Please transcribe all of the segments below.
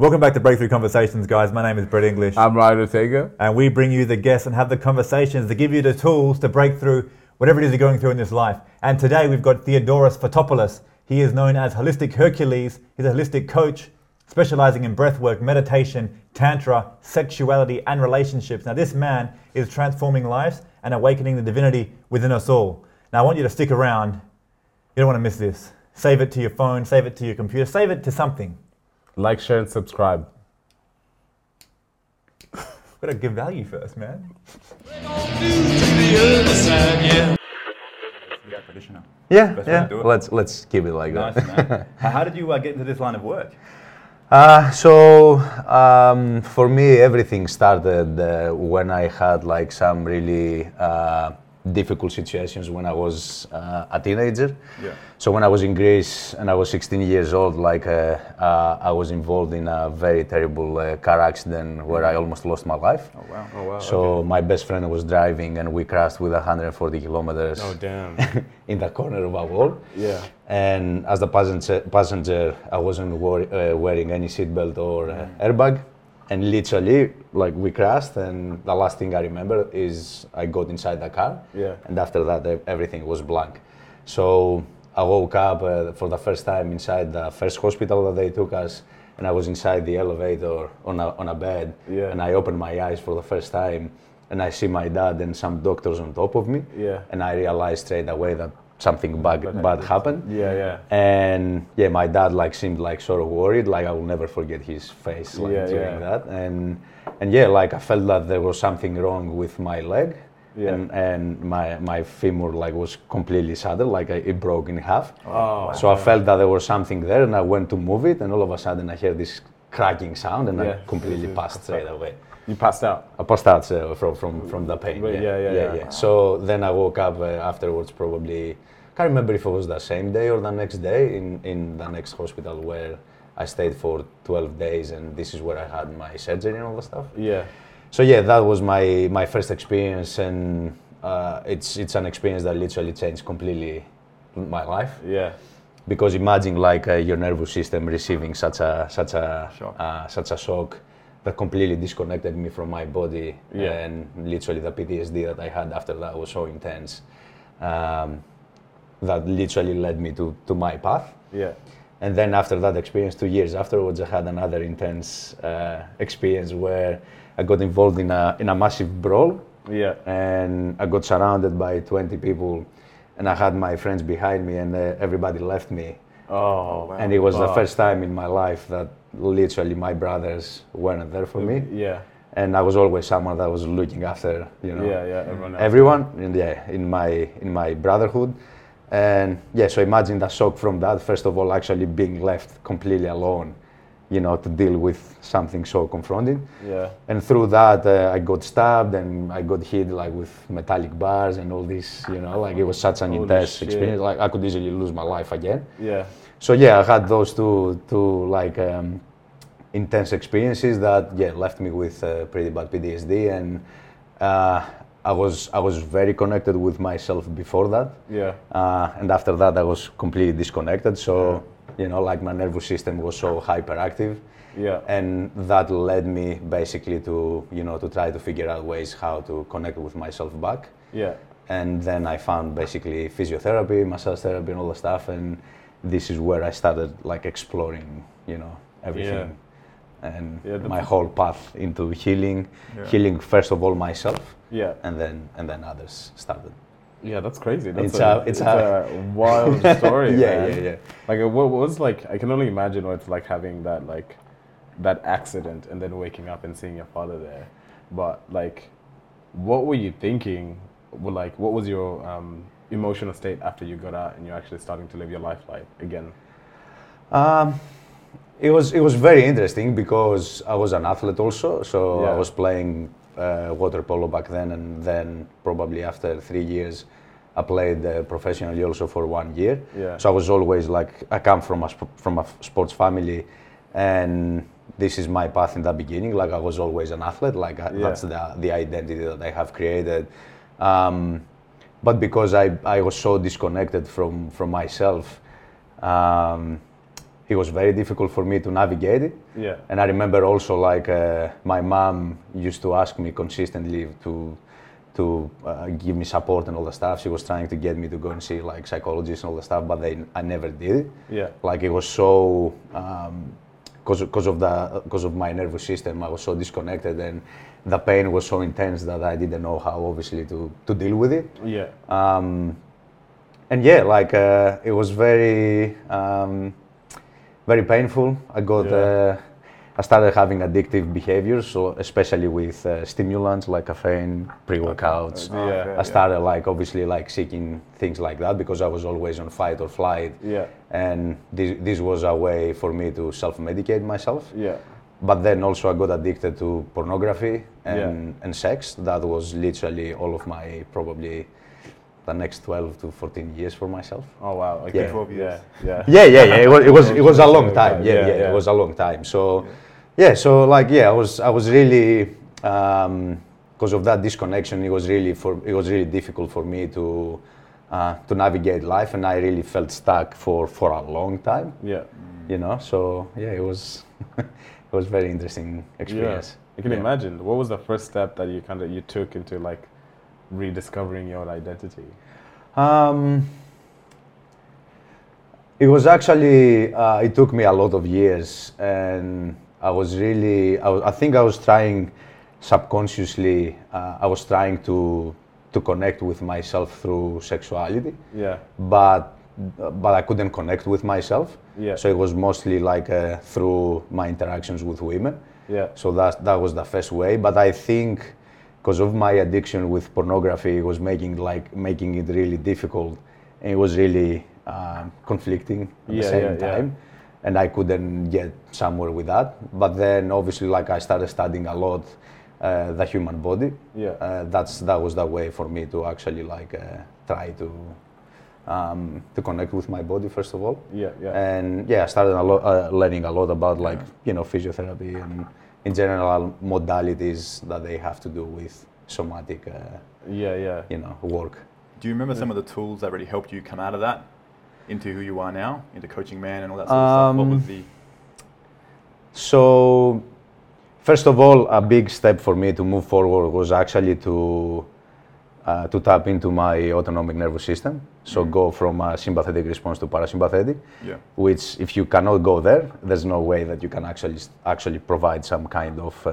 Welcome back to Breakthrough Conversations, guys. My name is Brett English. I'm Ryan Ortega. and we bring you the guests and have the conversations to give you the tools to break through whatever it is you're going through in this life. And today we've got Theodorus Fotopoulos. He is known as Holistic Hercules. He's a holistic coach specializing in breathwork, meditation, tantra, sexuality, and relationships. Now, this man is transforming lives and awakening the divinity within us all. Now, I want you to stick around. You don't want to miss this. Save it to your phone, save it to your computer, save it to something. Like, share, and subscribe. Gotta give value first, man. Yeah, Best yeah. do it. Let's let's keep it like Nice, that. man. How how did you uh, get into this line of work? Uh, so um, for me, everything started uh, when I had like some really uh, difficult situations when I was uh, a teenager. Yeah. So when I was in Greece and I was 16 years old, like uh, uh, I was involved in a very terrible uh, car accident where I almost lost my life. Oh wow. Oh wow. So my best friend was driving and we crashed with 140 kilometers Oh damn. in the corner of a wall. yeah. And as the passenger, passenger I wasn't wor- uh, wearing any seatbelt or uh, airbag. And literally, like we crashed, and the last thing I remember is I got inside the car. Yeah. And after that, everything was blank. So I woke up uh, for the first time inside the first hospital that they took us, and I was inside the elevator on a, on a bed. Yeah. And I opened my eyes for the first time, and I see my dad and some doctors on top of me. Yeah. And I realized straight away that something bad, bad happened. Yeah. Yeah. And yeah, my dad like seemed like sort of worried. Like I will never forget his face like Yeah, during yeah. that. And and yeah, like I felt that there was something wrong with my leg. Yeah. And, and my, my femur like was completely shattered, like it broke in half. Oh. So I felt that there was something there, and I went to move it, and all of a sudden I heard this cracking sound, and Yeah. I completely passed straight away. You passed out. I passed out uh, from, from, from the pain. Right, yeah, yeah, yeah. So then I woke up uh, afterwards, probably, can't remember if it was the same day or the next day, in, in the next hospital where I stayed for 12 days, and this is where I had my surgery and all the stuff. Yeah. So yeah, that was my, my first experience, and uh, it's, it's an experience that literally changed completely my life Yeah. because imagine like uh, your nervous system receiving such a such a Shock. Uh, such a shock that completely disconnected me from my body Yeah. and literally the PTSD that I had after that was so intense um, that literally led me to, to my path Yeah. and then after that experience two years afterwards I had another intense uh, experience where I got involved in a, in a massive brawl Yeah. and I got surrounded by 20 people, and I had my friends behind me, and uh, everybody left me. Oh. wow. And it was the first time in my life that literally my brothers weren't there for me, Yeah. and I was always someone that was looking after, you know, Yeah. Yeah. Everyone everyone, and yeah, in my in my brotherhood, and yeah. So imagine the shock from that. First of all, actually being left completely alone, you know, to deal with something so confronting. Yeah. And through that, uh, I got stabbed and I got hit like with metallic bars and all this, you know, like it was such an Holy intense shit. experience. Like I could easily lose my life again. Yeah. So yeah, I had those two, two like um, intense experiences that yeah left me with uh, pretty bad PTSD, and uh, I was I was very connected with myself before that, Yeah. uh, and after that I was completely disconnected. So you know, like my nervous system was so hyperactive Yeah. and that led me basically to you know to try to figure out ways how to connect with myself back Yeah. and then i found basically physiotherapy massage therapy and all the stuff and this is where i started like exploring you know everything and Yeah, my whole path into healing Yeah. healing first of all myself Yeah. and then and then others started Yeah. That's crazy. That's It's a, a- it's a- wild story. yeah man. yeah yeah Like, uh, what was like? I can only imagine what it's like having that like that accident and then waking up and seeing your father there. But like, what were you thinking? Like, what was your um, emotional state after you got out and you're actually starting to live your life like again? Um, it was it was very interesting because I was an athlete also, so Yeah. I was playing uh, water polo back then, and then probably after three years, I played uh, professionally also for one year. Yeah. So I was always like I come from a sp- from a sports family, and this is my path in the beginning. Like I was always an athlete. Like I, Yeah. that's the the identity that I have created. Um, but because I, I was so disconnected from from myself, um, it was very difficult for me to navigate it. Yeah. And I remember also like uh, my mom used to ask me consistently to to uh, give me support and all the stuff. She was trying to get me to go and see like psychologists and all the stuff, but they, I never did it. Yeah. Like it was so because because of the because of my nervous system, I was so disconnected and the pain was so intense that I didn't know how obviously to to deal with it. Yeah. Um, and yeah, like uh, it was very, um, very painful. I got, Yeah. uh, I started having addictive behaviors, so especially with uh, stimulants like caffeine, pre-workouts. Yeah. I started like obviously like seeking things like that because I was always on fight or flight, Yeah. and this, this was a way for me to self-medicate myself. Yeah. But then also I got addicted to pornography and, Yeah. and sex. That was literally all of my probably the next 12 to 14 years for myself. Oh wow. Okay. Yeah. 12 years. Yeah. Yeah, yeah, yeah. It was it was it was a long time. Yeah, yeah, yeah, it was a long time. So yeah, so like yeah, I was I was really um, because of that disconnection. It was really for it was really difficult for me to uh, to navigate life, and I really felt stuck for for a long time. Yeah. You know, so yeah, it was it was very interesting experience. Yeah. I can imagine. What was the first step that you kind of you took into like rediscovering your identity? Um, it was actually, uh, it took me a lot of years, and I was really, I, was, I think I was trying subconsciously, uh, I was trying to to connect with myself through sexuality, Yeah. but but I couldn't connect with myself. Yeah. So it was mostly like uh, through my interactions with women. Yeah. So that that was the first way. But I think because of my addiction with pornography, it was making like making it really difficult, and it was really um, conflicting at Yeah, the same yeah, yeah. time, and I couldn't get somewhere with that. But then obviously, like I started studying a lot uh, the human body. Yeah. Uh, that's that was the way for me to actually like uh, try to. Um, to connect with my body first of all, Yeah. Yeah. and yeah, I started a lot, uh, learning a lot about like you know physiotherapy and in general modalities that they have to do with somatic, uh, yeah. Yeah. you know, work. Do you remember some of the tools that really helped you come out of that into who you are now, into coaching man and all that sort of stuff? What Um, was the So, first of all, a big step for me to move forward was actually to uh, to tap into my autonomic nervous system. So go from a sympathetic response to parasympathetic. yeah which if you cannot go there, there's no way that you can actually actually provide some kind of uh,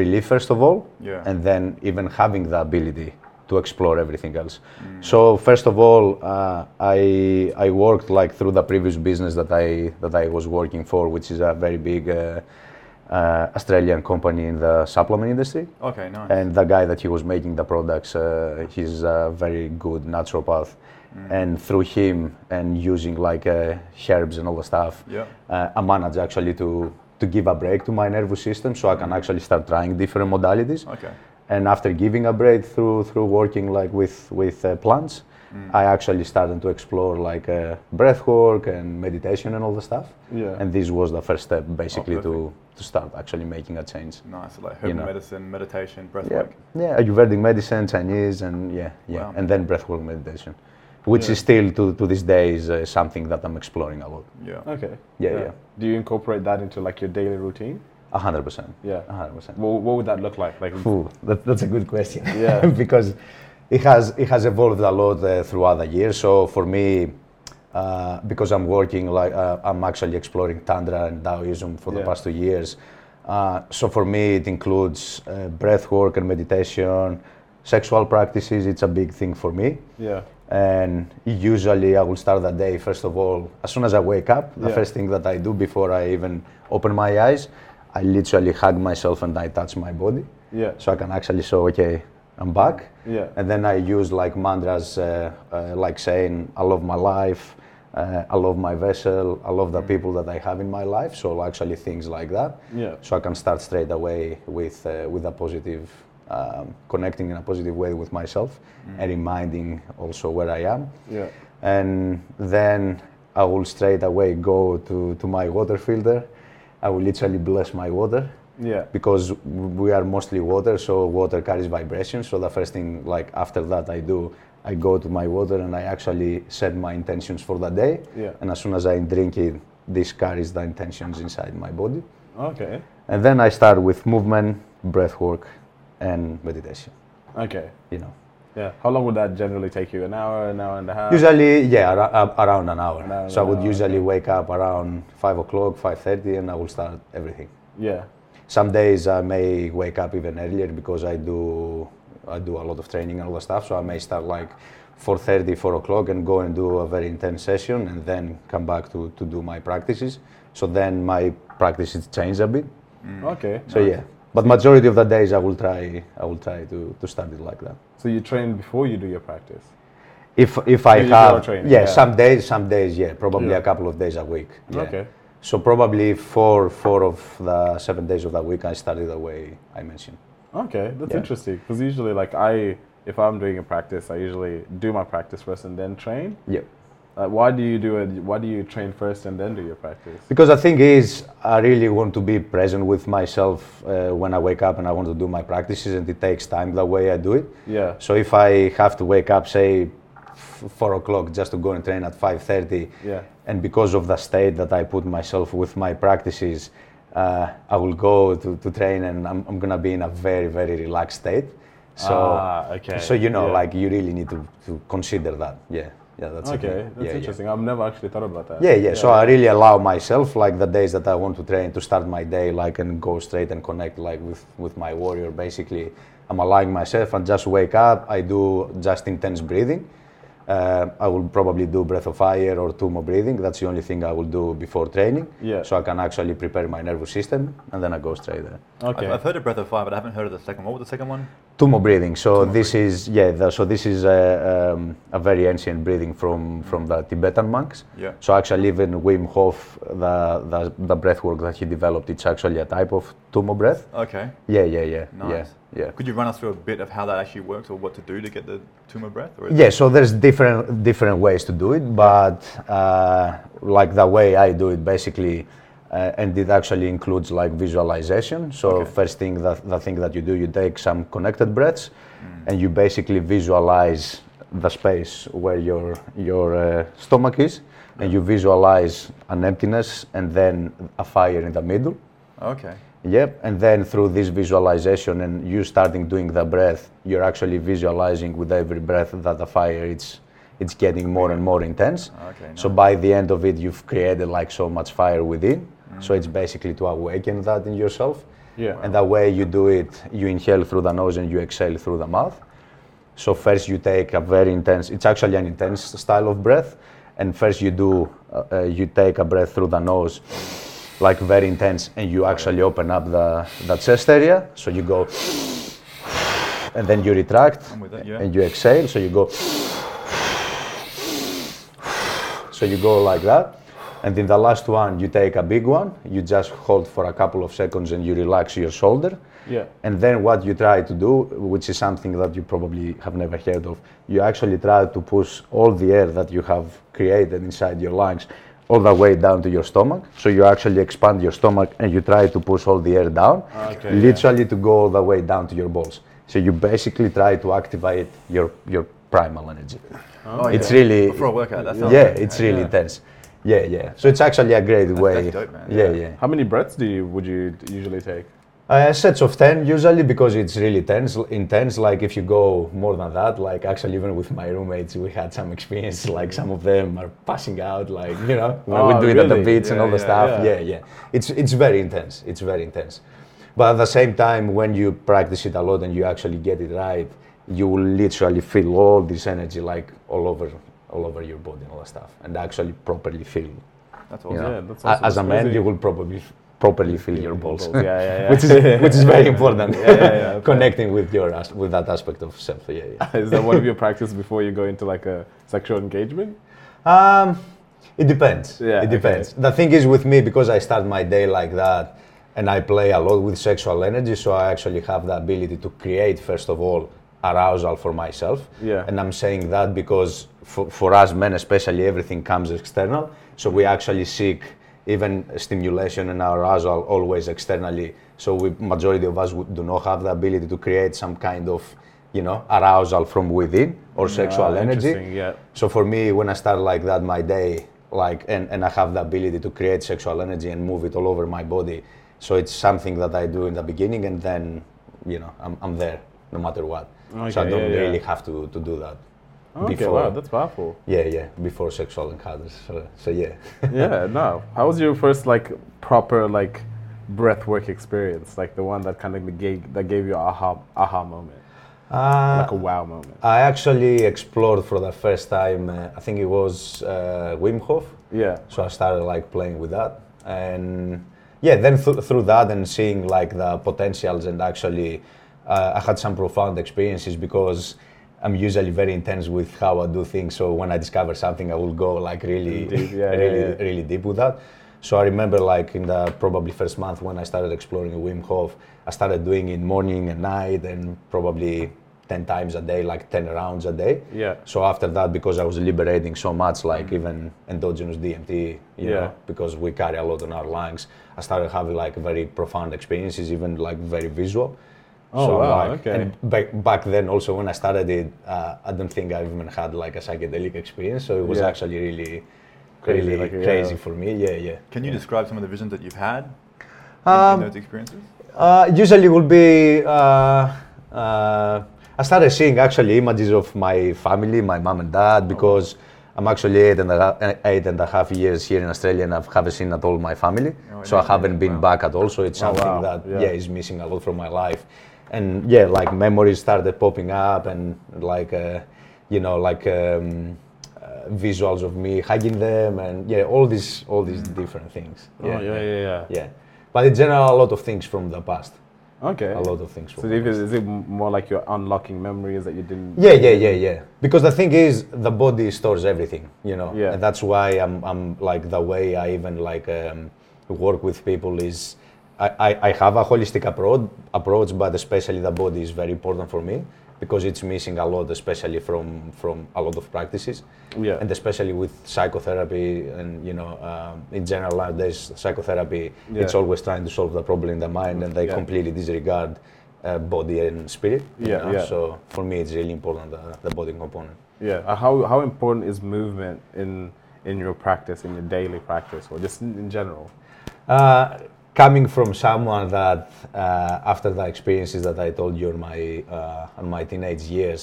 relief first of all, Yeah. and then even having the ability to explore everything else. So first of all, uh, I I worked like through the previous business that I that I was working for, which is a very big. Uh, Australian company in the supplement industry, okay nice and the guy that he was making the products, uh, he's a very good naturopath. And through him and using like uh, herbs and all the stuff, Yeah. uh, I managed actually to to give a break to my nervous system, so I can actually start trying different modalities. okay And after giving a break through through working like with with uh, plants, I actually started to explore like uh, breath work and meditation and all the stuff. Yeah. And this was the first step basically to to start actually making a change. nice like herbal know. medicine meditation breath work. Yeah, work yeah, Ayurvedic medicine, Chinese, and yeah, yeah, Wow. and then breathwork meditation, which Yeah. is still to, to this day is uh, something that I'm exploring a lot. yeah Okay. Yeah, yeah. Do you incorporate that into like your daily routine? A hundred percent. Yeah. A hundred percent. What, what would that look like? Like. Ooh, that, that's a good question. Yeah. because it has it has evolved a lot uh, throughout the years. So for me, uh, because I'm working like uh, I'm actually exploring tantra and Taoism for the past two years. Uh, so for me, it includes uh, breath work and meditation, sexual practices. It's a big thing for me. Yeah. And usually I will start the day, first of all, as soon as I wake up, the Yeah. first thing that I do before I even open my eyes, I literally hug myself and I touch my body. Yeah. So I can actually show, okay, I'm back. Yeah. And then I use like mantras, uh, uh, like saying, I love my life, uh, I love my vessel, I love the people that I have in my life. So actually things like that. Yeah. So I can start straight away with, uh, with a positive, um, connecting in a positive way with myself and reminding also where I am. Yeah. And then I will straight away go to, to my water filter. I will literally bless my water Yeah. because we are mostly water, so water carries vibration. So the first thing, like after that, I do, I go to my water and I actually set my intentions for the day. Yeah. And as soon as I drink it, this carries the intentions inside my body. Okay. And then I start with movement, breath work, and meditation. Okay. You know, Yeah. How long would that generally take you? An hour, an hour and a half? usually yeah, ar- ar- uh, around an hour. An hour, so I would hour, usually okay. wake up around five o'clock, five thirty, and I will start everything. Yeah. Some days I may wake up even earlier because I do I do a lot of training and all the stuff. So I may start like 4:30, 4 o'clock, and go and do a very intense session, and then come back to, to do my practices. So then my practices change a bit. Mm. Okay. So yeah, but majority of the days I will try I will try to, to start it like that. So you train before you do your practice? If if I You do your have training, yeah, yeah. some days some days yeah probably Yeah. a couple of days a week. Yeah. Okay. So probably four four of the seven days of the week I study the way I mentioned. Okay, that's Yeah. interesting. Because usually, like I, if I'm doing a practice, I usually do my practice first and then train. Yeah. Uh, why do you do it? Why do you train first and then do your practice? Because the thing is, I really want to be present with myself uh, when I wake up and I want to do my practices, and it takes time the way I do it. Yeah. So if I have to wake up, say, f- four o'clock just to go and train at five thirty, Yeah. And because of the state that I put myself with my practices, uh, I will go to, to train and I'm, I'm gonna be in a very very relaxed state. So, Ah, okay. so you know, Yeah. like you really need to, to consider that. Yeah, yeah, that's the okay, that's Yeah, yeah. interesting. I've never actually thought about that. Yeah, yeah. So I really allow myself, like the days that I want to train, to start my day like and go straight and connect like with with my warrior. Basically, I'm allowing myself and just wake up. I do just intense breathing. Uh, I will probably do breath of fire or tumo breathing. That's the only thing I will do before training. Yeah. So I can actually prepare my nervous system and then I go straight there. Okay. I've, I've heard of Breath of Fire, but I haven't heard of the second one. What was the second one? Tumo breathing. So this is yeah. The, so this is a, um, a very ancient breathing from from the Tibetan monks. Yeah. So actually, even Wim Hof, the the, the breath work that he developed, it's actually a type of tumo breath. Okay. Yeah, yeah, yeah, Nice. yeah, yeah. Could you run us through a bit of how that actually works or what to do to get the tumo breath? Or Yeah, so there's different different ways to do it, but uh, like the way I do it, basically, uh, and it actually includes like visualization. So Okay. first thing that the thing that you do, you take some connected breaths, and you basically visualize the space where your your uh, stomach is, and you visualize an emptiness and then a fire in the middle. Okay. Yep, and then through this visualization and you starting doing the breath, you're actually visualizing with every breath that the fire it's it's getting more and more intense. Okay. So by the end of it, you've created like so much fire within. So it's basically to awaken that in yourself. Yeah. And the way you do it, you inhale through the nose and you exhale through the mouth. So first you take a very intense. It's actually an intense style of breath. And first you do, uh, uh, you take a breath through the nose, like very intense, and you actually open up the the chest area. So you go, and then you retract, it, yeah. and you exhale. So you go. So you go like that. And in the last one, you take a big one, you just hold for a couple of seconds and you relax your shoulder. Yeah. And then what you try to do, which is something that you probably have never heard of, you actually try to push all the air that you have created inside your lungs all the way down to your stomach. So you actually expand your stomach and you try to push all the air down, Okay, yeah. literally to go all the way down to your balls. So you basically try to activate your, your primal energy. Oh, It's yeah. really Before a workout. That yeah, good. it's really Yeah. intense. Yeah, yeah. So it's actually a great way. that's dope, man. Yeah, Yeah. yeah. How many breaths do you would you usually take? Uh, sets of ten usually because it's really tense, intense. Like if you go more than that, like actually even with my roommates, we had some experience. Like some of them are passing out, like you know when Oh, we do it at the really? beach and Yeah, all the yeah, stuff. yeah. Yeah, yeah. It's it's very intense. It's very intense. But at the same time, when you practice it a lot and you actually get it right, you will literally feel all this energy like all over all over your body and all that stuff, and actually properly feel. That's You know, Yeah, that's awesome. as a man, you will probably properly fill your balls. Yeah, yeah, yeah. which is which is very important. Yeah, yeah, yeah. Connecting with your as- with that aspect of self. Yeah, yeah. Is that one of your practice before you go into like a sexual engagement? Um, it depends. Yeah, it okay. depends. The thing is with me because I start my day like that, and I play a lot with sexual energy, so I actually have the ability to create first of all arousal for myself. Yeah. And I'm saying that because for, for us men especially everything comes external, so we actually seek even stimulation and arousal always externally. So we majority of us do not have the ability to create some kind of you know arousal from within or sexual Ah, energy. Yeah. So for me, when I start like that, my day like and, and I have the ability to create sexual energy and move it all over my body. So it's something that I do in the beginning and then you know I'm, I'm there no matter what. so I don't yeah. really have to, to do that. Okay, before- wow, that's powerful. Yeah, yeah, before sexual encounters. So, so yeah. yeah, no. How was your first like proper like breathwork experience? Like the one that kind of gave that gave you aha aha moment, Uh, like a wow moment. I actually explored for the first time. Uh, I think it was uh, Wim Hof. Yeah. So I started like playing with that, and yeah, then th- through that and seeing like the potentials and actually, uh, I had some profound experiences because I'm usually very intense with how I do things. So when I discover something, I will go like really, Deep, yeah, yeah, really, yeah. really deep with that. So I remember like in the probably first month when I started exploring Wim Hof, I started doing it morning and night and probably 10 times a day, like 10 rounds a day. Yeah. So after that, because I was liberating so much, like even endogenous DMT, you Yeah. know, because we carry a lot on our lungs, I started having like very profound experiences, even like very visual. Oh, wow, like, okay. And back, back then, also when I started it, uh, I don't think I even had like a psychedelic experience, so it was Yeah. actually really, Crazy, really like, yeah. crazy for me. Yeah, yeah. Can you yeah. describe some of the visions that you've had in, Um, in those experiences? Uh, usually will be. Uh, uh, I started seeing actually images of my family, my mom and dad, because I'm actually eight and, a, eight and a half years here in Australia and I haven't seen at all my family. Oh, so I haven't been wow. back at all. So it's Oh, something wow, that yeah. yeah. is missing a lot from my life. And yeah, like memories started popping up and like uh, you know like um, uh, visuals of me hugging them and yeah, all these all these different things. Oh, yeah, yeah, yeah. yeah. But in general, a lot of things from the past. Okay. A lot of things from So the if past. it more like you're unlocking memories that you didn't? Yeah, yeah, yeah, yeah. Because the thing is, the body stores everything, you know. Yeah. And that's why I'm, I'm like the way I even like um, work with people is, I, I, have a holistic approach, approach, but especially the body is very important for me because it's missing a lot, especially from from a lot of practices, Yeah. and especially with psychotherapy and you know um, in general nowadays psychotherapy, yeah. it's always trying to solve the problem in the mind, and they Yeah. completely disregard. Uh, body and spirit. Yeah, know? yeah. So for me, it's really important the, the body component. Yeah. Uh, how how important is movement in in your practice, in your daily practice, or just in, in general? Uh, coming from someone that, uh, after the experiences that I told you in my uh, in my teenage years,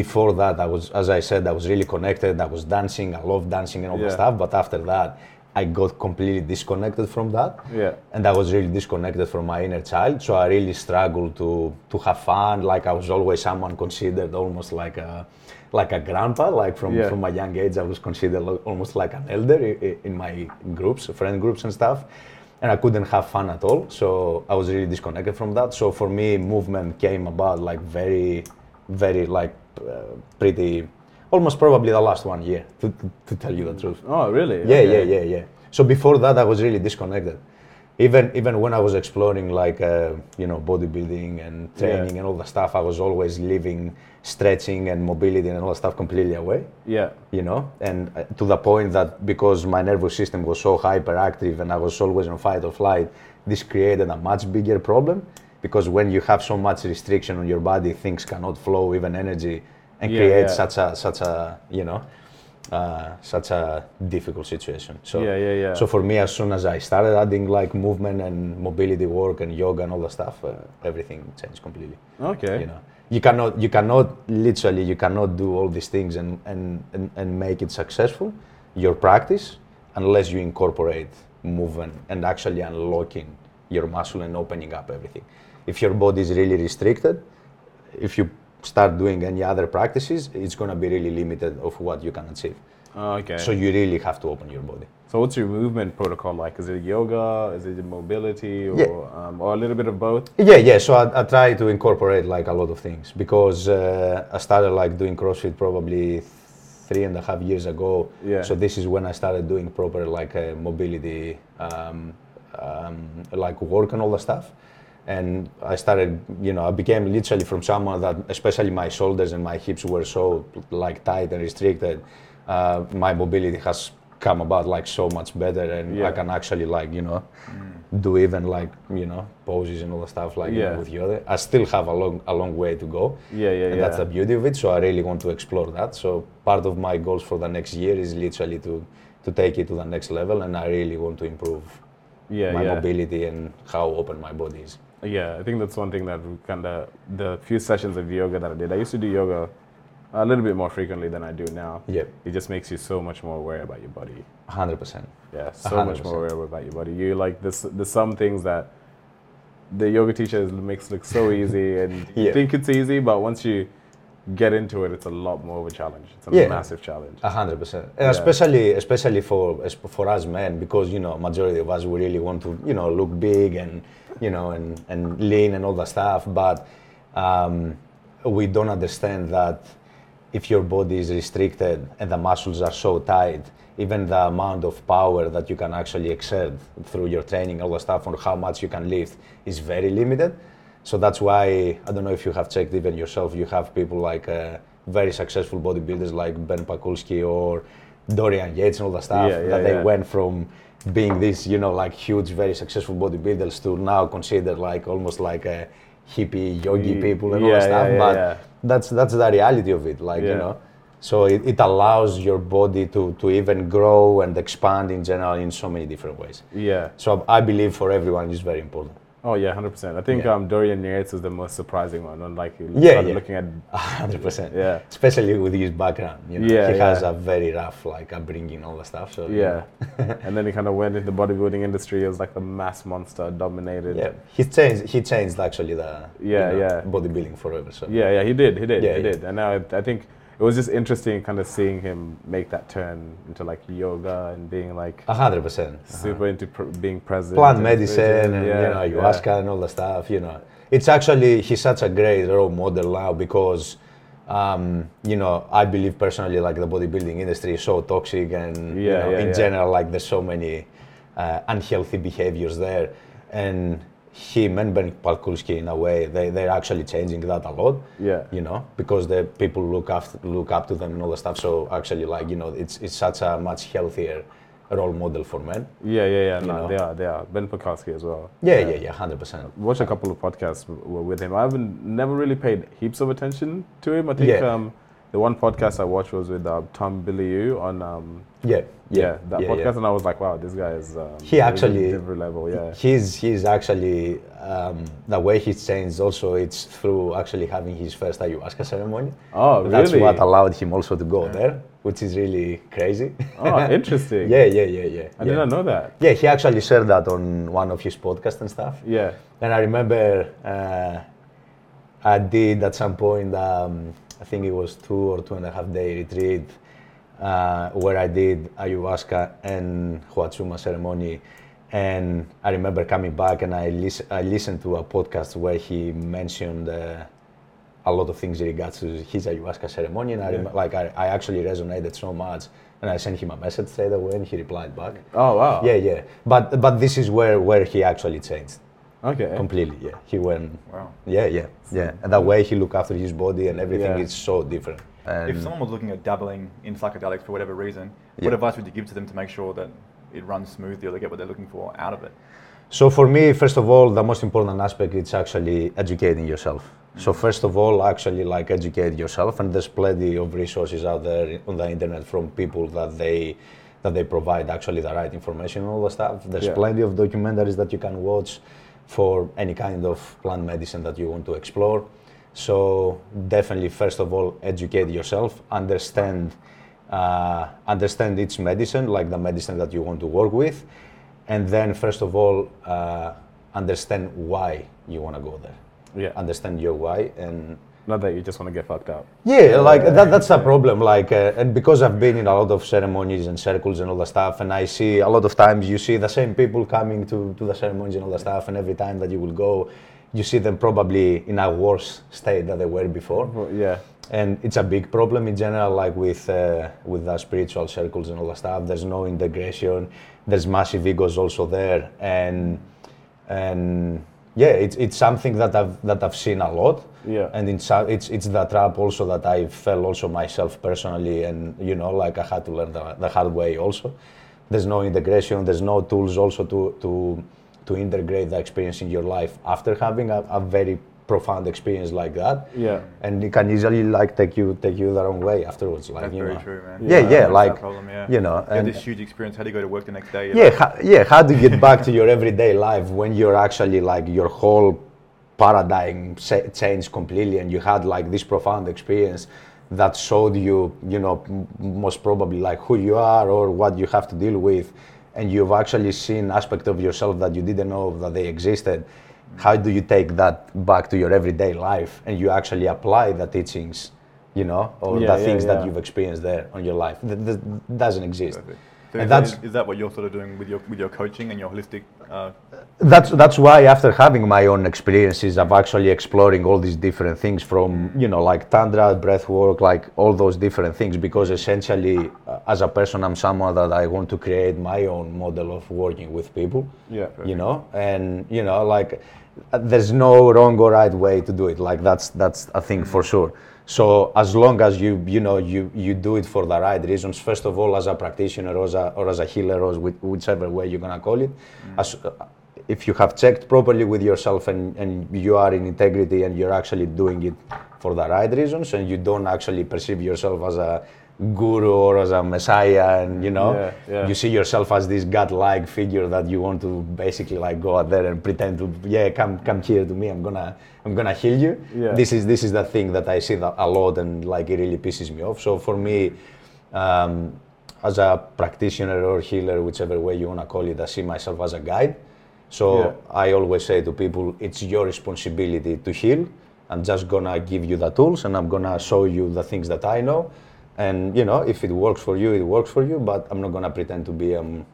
before that I was, as I said, I was really connected. I was dancing. I loved dancing and all Yeah. that stuff. But after that, I got completely disconnected from that. Yeah. And I was really disconnected from my inner child. So I really struggled to to have fun. Like I was always someone considered almost like a like a grandpa. Like from Yeah. from a young age, I was considered almost like an elder in my groups, friend groups and stuff. And I couldn't have fun at all. So I was really disconnected from that. So for me, movement came about like very, very like uh, pretty, almost probably the last one year to, to, to tell you the truth. Oh, really? Yeah, Okay. yeah, yeah, yeah. So before that, I was really disconnected. Even even when I was exploring like uh, you know bodybuilding and training Yeah. and all the stuff, I was always leaving stretching and mobility and all that stuff completely away. Yeah. You know, and uh, to the point that because my nervous system was so hyperactive and I was always on fight or flight, this created a much bigger problem. Because when you have so much restriction on your body, things cannot flow, even energy, and Yeah, create yeah. such a such a you know uh, such a difficult situation. So Yeah, yeah, yeah. So for me, as soon as I started adding like movement and mobility work and yoga and all the stuff, uh, everything changed completely. Okay. You know, you cannot you cannot literally you cannot do all these things and and and, and make it successful. Your practice unless you incorporate movement and actually unlocking your muscle and opening up everything. If your body is really restricted, if you start doing any other practices, it's going to be really limited of what you can achieve. Oh, okay. So you really have to open your body. So what's your movement protocol like? Is it yoga? Is it mobility, or Yeah. um, or a little bit of both? Yeah, yeah. So I, I try to incorporate like a lot of things because uh, I started like doing CrossFit probably three and a half years ago. Yeah. So this is when I started doing proper like uh, mobility, um, um, like work and all the stuff. And I started, you know, I became literally from someone that, especially my shoulders and my hips were so like tight and restricted. Uh, my mobility has come about like so much better, and Yeah. I can actually like, you know, do even like, you know, poses and all the stuff like you know, Yeah. with yoga. I still have a long, a long way to go. Yeah, yeah, yeah. And yeah. that's the beauty of it. So I really want to explore that. So part of my goals for the next year is literally to to take it to the next level, and I really want to improve Yeah, my yeah. mobility and how open my body is. Yeah, I think that's one thing that kind of the few sessions of yoga that I did. I used to do yoga a little bit more frequently than I do now. Yep, It just makes you so much more aware about your body. hundred percent. Yeah, so much more aware about your body. You like this. There's some things that the yoga teacher makes look so easy, and you think it's easy, but once you get into it, it's a lot more of a challenge. It's a Yeah. massive challenge. A hundred percent, Yeah. especially especially for for us men, because you know majority of us we really want to you know look big and you know and and lean and all that stuff, but um, we don't understand that if your body is restricted and the muscles are so tight, even the amount of power that you can actually exert through your training, all the stuff on how much you can lift is very limited. So that's why I don't know if you have checked even yourself. You have people like uh, very successful bodybuilders like Ben Pakulski or Dorian Yates and all the stuff Yeah, yeah, that they yeah. went from being these, you know, like huge, very successful bodybuilders to now considered like almost like a hippie yogi people and all that stuff. but that's that's the reality of it, like you know. So it, it allows your body to, to even grow and expand in general in so many different ways. Yeah. So I believe for everyone it's very important. Oh yeah, hundred percent. I think Yeah. um, Dorian Yates is the most surprising one. And like you Yeah, yeah. looking at hundred percent. Yeah. Especially with his background. You know? Yeah, he has a very rough like upbringing, all the stuff. So yeah, and then he kind of went into the bodybuilding industry as like the mass monster, dominated. Yeah. He changed he changed actually the you Yeah, know, yeah. bodybuilding forever. So Yeah, yeah, he did, he did, Yeah, he yeah. did. And now I, I think it was just interesting kind of seeing him make that turn into like yoga and being like a hundred percent. super into pr- being present. plant medicine and Yeah, you know yeah. ayahuasca and all the stuff you know it's actually he's such a great role model now because um, you know i believe personally like the bodybuilding industry is so toxic and you know, yeah, in yeah. general like there's so many uh, unhealthy behaviors there and him and Ben Pakulski in a way they, they're actually changing that a lot Yeah. you know because the people look after look up to them and all the stuff so actually like you know it's, it's such a much healthier role model for men Yeah, yeah, yeah. No, know. they are, they are. Ben Pakulski as well. yeah yeah yeah 100% Watched a couple of podcasts with him. I haven't never really paid heaps of attention to him. I think Yeah. um, the one podcast I watched was with uh, Tom Bilyeu on um, Yeah, yeah, that yeah, podcast, yeah. and I was like, wow, this guy is um, He actually- different level. Yeah, He's he's actually um, the way he's changed. Also, it's through actually having his first ayahuasca ceremony. Oh, really? That's what allowed him also to go there, which is really crazy. oh, interesting. yeah, yeah, yeah, yeah. I yeah. did not know that. Yeah, he actually shared that on one of his podcasts and stuff. Yeah, And I remember uh, I did at some point, um, I think it was two or two and a half day retreat uh, where I did ayahuasca and Huachuma ceremony. And I remember coming back and I, lis- I listened to a podcast where he mentioned uh, a lot of things in regards to his ayahuasca ceremony. And I Yeah. rem- like I, I actually resonated so much. And I sent him a message straight away and he replied back. Oh wow. Yeah, yeah. But but this is where where he actually changed Okay. completely. Yeah, he went. Wow. Yeah, yeah, yeah. And the way he looked after his body and everything Yeah. is so different. And If someone was looking at dabbling in psychedelics for whatever reason, Yeah. what advice would you give to them to make sure that it runs smoothly or they get what they're looking for out of it? so for me, first of all, the most important aspect is actually educating yourself. So mm. first of all, actually like educate yourself, and there's plenty of resources out there on the internet from people that they that they provide actually the right information and all the stuff. There's Yeah. plenty of documentaries that you can watch for any kind of plant medicine that you want to explore. So definitely, first of all, educate yourself, understand uh, understand each medicine, like the medicine that you want to work with, and then first of all, uh, understand why you want to go there. Yeah. Understand your why and Not that you just want to get fucked up. yeah, like that, that's a problem. Like, uh, and because I've been in a lot of ceremonies and circles and all the stuff, and I see a lot of times you see the same people coming to, to the ceremonies and all the stuff, and every time that you will go, you see them probably in a worse state than they were before. Well, yeah. And it's a big problem in general, like with uh, with the spiritual circles and all the stuff. There's no integration. There's massive egos also there, and and yeah, it's it's something that I've that I've seen a lot. Yeah. And it's it's it's the trap also that I fell also myself personally, and you know, like I had to learn the, the hard way also. There's no integration. There's no tools also to to to integrate the experience in your life after having a, a very profound experience like that. Yeah. And it can easily like take you take you the wrong way afterwards. Like That's you very know. true, man. Yeah, yeah, That's like, problem, yeah. you know, You and- this huge experience. How do you go to work the next day? Yeah, like, how, yeah. How do you get back to your everyday life when you're actually like your whole paradigm sa- changed completely, and you had like this profound experience that showed you, you know, m- most probably like who you are or what you have to deal with, and you've actually seen aspect of yourself that you didn't know that they existed. How do you take that back to your everyday life and you actually apply the teachings, you know, or Yeah, the yeah, things yeah. that you've experienced there on your life? That, that doesn't exist. Perfect. So And is, that, that's- is, is that what you're sort of doing with your with your coaching and your holistic? Uh, that's that's why after having my own experiences i'm actually exploring all these different things from you know like tantra breath work like all those different things because essentially uh, as a person i'm someone that i want to create my own model of working with people Yeah. you know and you know like uh, there's no wrong or right way to do it like that's that's a thing for sure so as long as you you know you you do it for the right reasons first of all as a practitioner or as a, or as a healer or with, whichever way you're gonna call it as, uh, if you have checked properly with yourself and, and you are in integrity and you're actually doing it for the right reasons and you don't actually perceive yourself as a guru or as a messiah and you know Yeah, yeah. you see yourself as this godlike figure that you want to basically like go out there and pretend to yeah come come here to me. I'm gonna i'm gonna heal you. Yeah. this is this is the thing that i see that a lot and like it really pisses me off. So for me um, as a practitioner or healer whichever way you want to call it i see myself as a guide. So i always say to people it's your responsibility to heal. I'm just gonna give you the tools and i'm gonna show you the things that i know and you know if it works for you it works for you but i'm not gonna pretend to be um,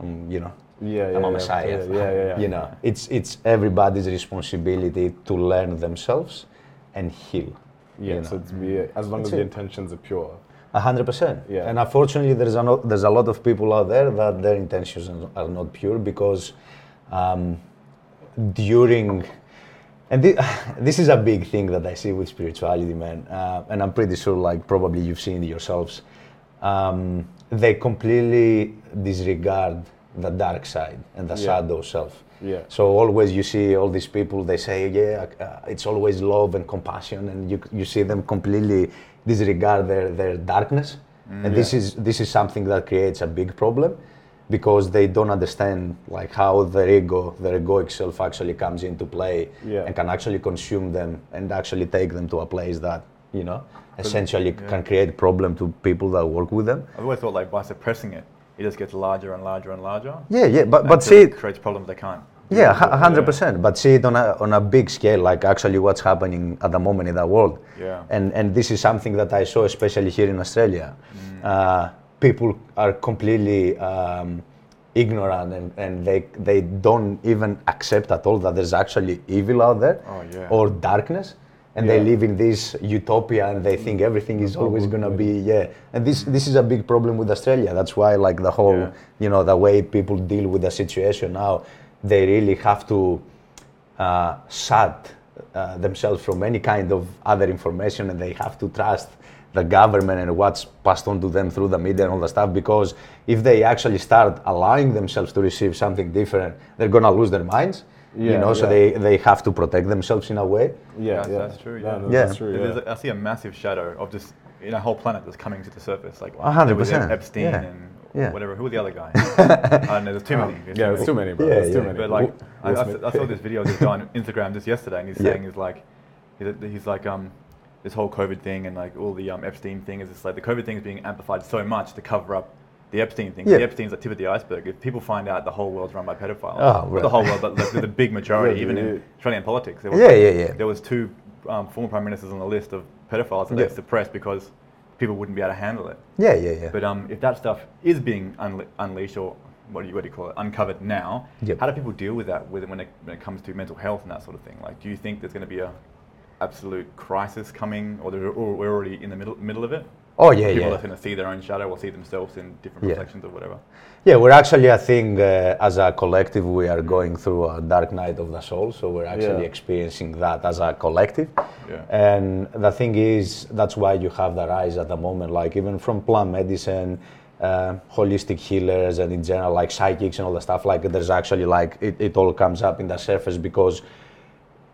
um you know Yeah, yeah, I'm a messiah. yeah, yeah, yeah. You know, it's it's everybody's responsibility to learn themselves and heal. Yeah. you So know. it's be as long That's as the it. intentions are pure. A hundred percent. Yeah. And unfortunately, there's a no, there's a lot of people out there that their intentions are not pure because um, during and thi- this is a big thing that I see with spirituality, man. Uh, and I'm pretty sure, like probably you've seen it yourselves. Um, they completely disregard the dark side and the Yeah. shadow self. Yeah. So always you see all these people. They say, yeah, uh, it's always love and compassion, and you you see them completely disregard their their darkness. and this is this is something that creates a big problem because they don't understand like how their ego, their egoic self actually comes into play Yeah. and can actually consume them and actually take them to a place that you know essentially yeah. can create problem to people that work with them. I've always thought like by suppressing it, it just gets larger and larger and larger. Yeah, yeah, but but see, it creates problems they can't. Yeah, deal with. a hundred percent. But see it on a on a big scale, like actually what's happening at the moment in the world. Yeah. And and this is something that I saw, especially here in Australia. Uh, people are completely um, ignorant, and, and they they don't even accept at all that there's actually evil out there Oh, yeah. or darkness. And they live in this utopia, and they think everything is always gonna be yeah. And this this is a big problem with Australia. That's why like the whole Yeah. you know the way people deal with the situation now they really have to uh, shut uh, themselves from any kind of other information and they have to trust the government and what's passed on to them through the media and all the stuff because if they actually start allowing themselves to receive something different they're going to lose their minds you Yeah, know so they, they have to protect themselves in a way Yeah, That's- yeah. that's true, yeah. no, Yeah. That's true. There's Yeah. a- I see a massive shadow of just in a whole planet that's coming to the surface. Like A hundred there was percent, Epstein yeah. and Yeah. whatever. Who was the other guy? I don't know. There's too many. Yeah, there's too many, bro. Yeah, there's too yeah. many. But like, I, I, I saw this video of this guy on Instagram just yesterday, and he's Yeah. saying he's like, he's, he's like, um, this whole COVID thing and like all the um, Epstein thing is just like the COVID thing is being amplified so much to cover up the Epstein thing. Yeah. The Epstein's the tip of the iceberg. If people find out the whole world's run by pedophiles, Oh, right. the whole world, but like, the, big majority, Yeah, even yeah. in Australian politics, there was, yeah yeah yeah there was two um, former prime ministers on the list of pedophiles that Yeah. they suppressed because people wouldn't be able to handle it. yeah yeah yeah But um, if that stuff is being unle- unleashed or what do you what do you call it uncovered now, Yep. how do people deal with that with when it when it comes to mental health and that sort of thing? Like, do you think there's going to be a absolute crisis coming, or, we're already in the middle middle of it? oh yeah people yeah are going to see their own shadow or see themselves in different Yeah. reflections or whatever. Yeah, we're actually, I think, uh, as a collective, we are going through a dark night of the soul. So we're actually Yeah. experiencing that as a collective. Yeah. And the thing is, that's why you have the rise at the moment, like even from plant medicine, uh, holistic healers, and in general, like psychics and all the stuff. Like there's actually like it, it all comes up in the surface because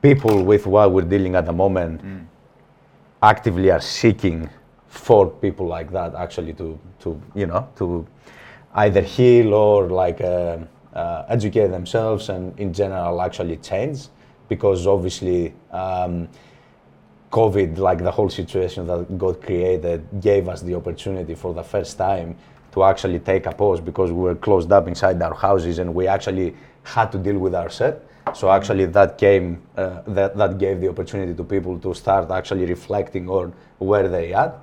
people with what we're dealing at the moment actively are seeking for people like that actually to, to you know, to either heal or like uh, uh, educate themselves and in general actually change because obviously um, COVID, like the whole situation that God created, gave us the opportunity for the first time to actually take a pause because we were closed up inside our houses and we actually had to deal with our set. So actually, that came uh, that that gave the opportunity to people to start actually reflecting on where they at,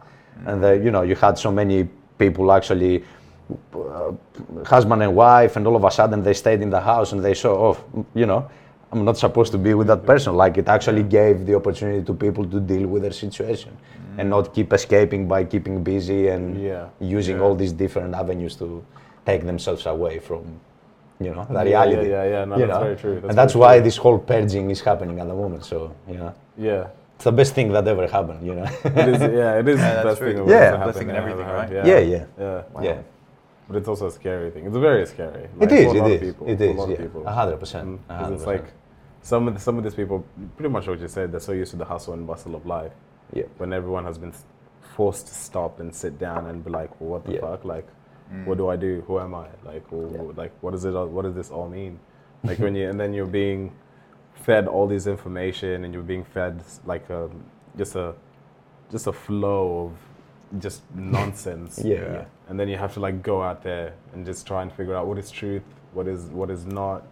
and the, you know you had so many people actually uh, husband and wife, and all of a sudden they stayed in the house and they saw, oh, you know, I'm not supposed to be with that person. Like it actually gave the opportunity to people to deal with their situation and not keep escaping by keeping busy and Yeah. using Yeah. all these different avenues to take themselves away from, you know, the Yeah, reality. yeah, yeah, yeah. No, you that's know? very true. That's and that's why true. this whole purging is happening at the moment. So, you know, Yeah. it's the best thing that ever happened, you know. It is, yeah, it is Yeah, the best true. thing. that Yeah. ever Best happened, thing in everything, right? had. yeah, yeah. Yeah. Yeah. But it's also a scary thing. It's very scary. It like, is, for a it lot people, it for a is, lot of yeah, a hundred percent, Mm, a 'cause hundred it's like some of the, some of these people, pretty much what you said, they're so used to the hustle and bustle of life. Yeah. When everyone has been forced to stop and sit down and be like, well, what the Yeah. fuck? Like, Mm. what do I do? Who am I? Like, Yeah. like what is it? all- What does this all mean? Like when you and then you're being fed all this information and you're being fed like a, just a just a flow of just nonsense. Yeah, yeah. And then you have to like go out there and just try and figure out what is truth, what is what is not,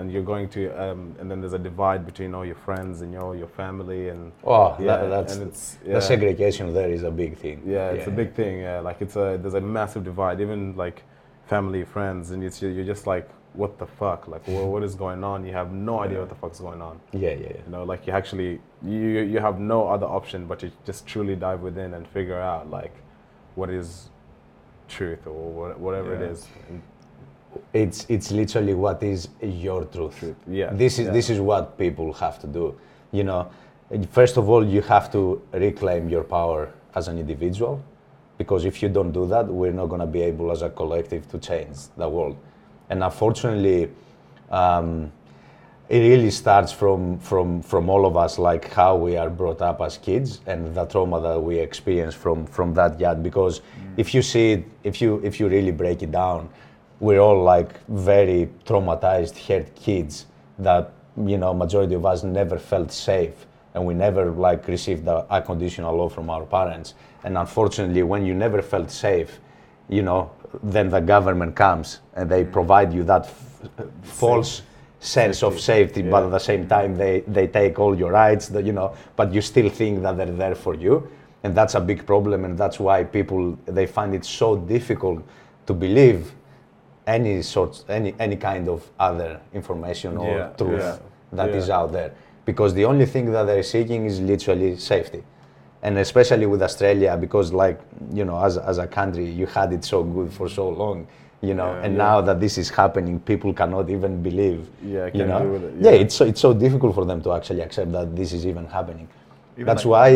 and you're going to um, and then there's a divide between all your friends and your your family and Oh, yeah, that, that's and it's the segregation there is a big thing. Yeah, it's a big thing. Yeah, like it's a there's a massive divide. Even like family, friends, and it's you're just like, what the fuck? Like, well, what is going on? You have no idea what the fuck's going on. Yeah, yeah, yeah. You know, like you actually you you have no other option but to just truly dive within and figure out like what is truth or whatever it Yeah. is. And It's it's literally what is your truth. Yeah, This is yeah. this is what people have to do. You know, first of all, you have to reclaim your power as an individual, because if you don't do that, we're not going to be able as a collective to change the world. And unfortunately, um, it really starts from from from all of us like how we are brought up as kids and the trauma that we experience from from that yard because if you see it if you if you really break it down we're all like very traumatized hurt kids that you know majority of us never felt safe and we never like received the unconditional love from our parents. And unfortunately when you never felt safe you know then the government comes and they mm-hmm. provide you that f- false sense of safety. but at the same time they, they take all your rights that you know but you still think that they're there for you. And that's a big problem and that's why people they find it so difficult to believe any sort any any kind of other information or Yeah, truth yeah, that is yeah. out there. Because the only thing that they're seeking is literally safety. And especially with australia because like you know as, as a country you had it so good for so long you know and now that this is happening people cannot even believe Yeah, you know? it, yeah yeah. it's so it's so difficult for them to actually accept that this is even happening. Even that's like- why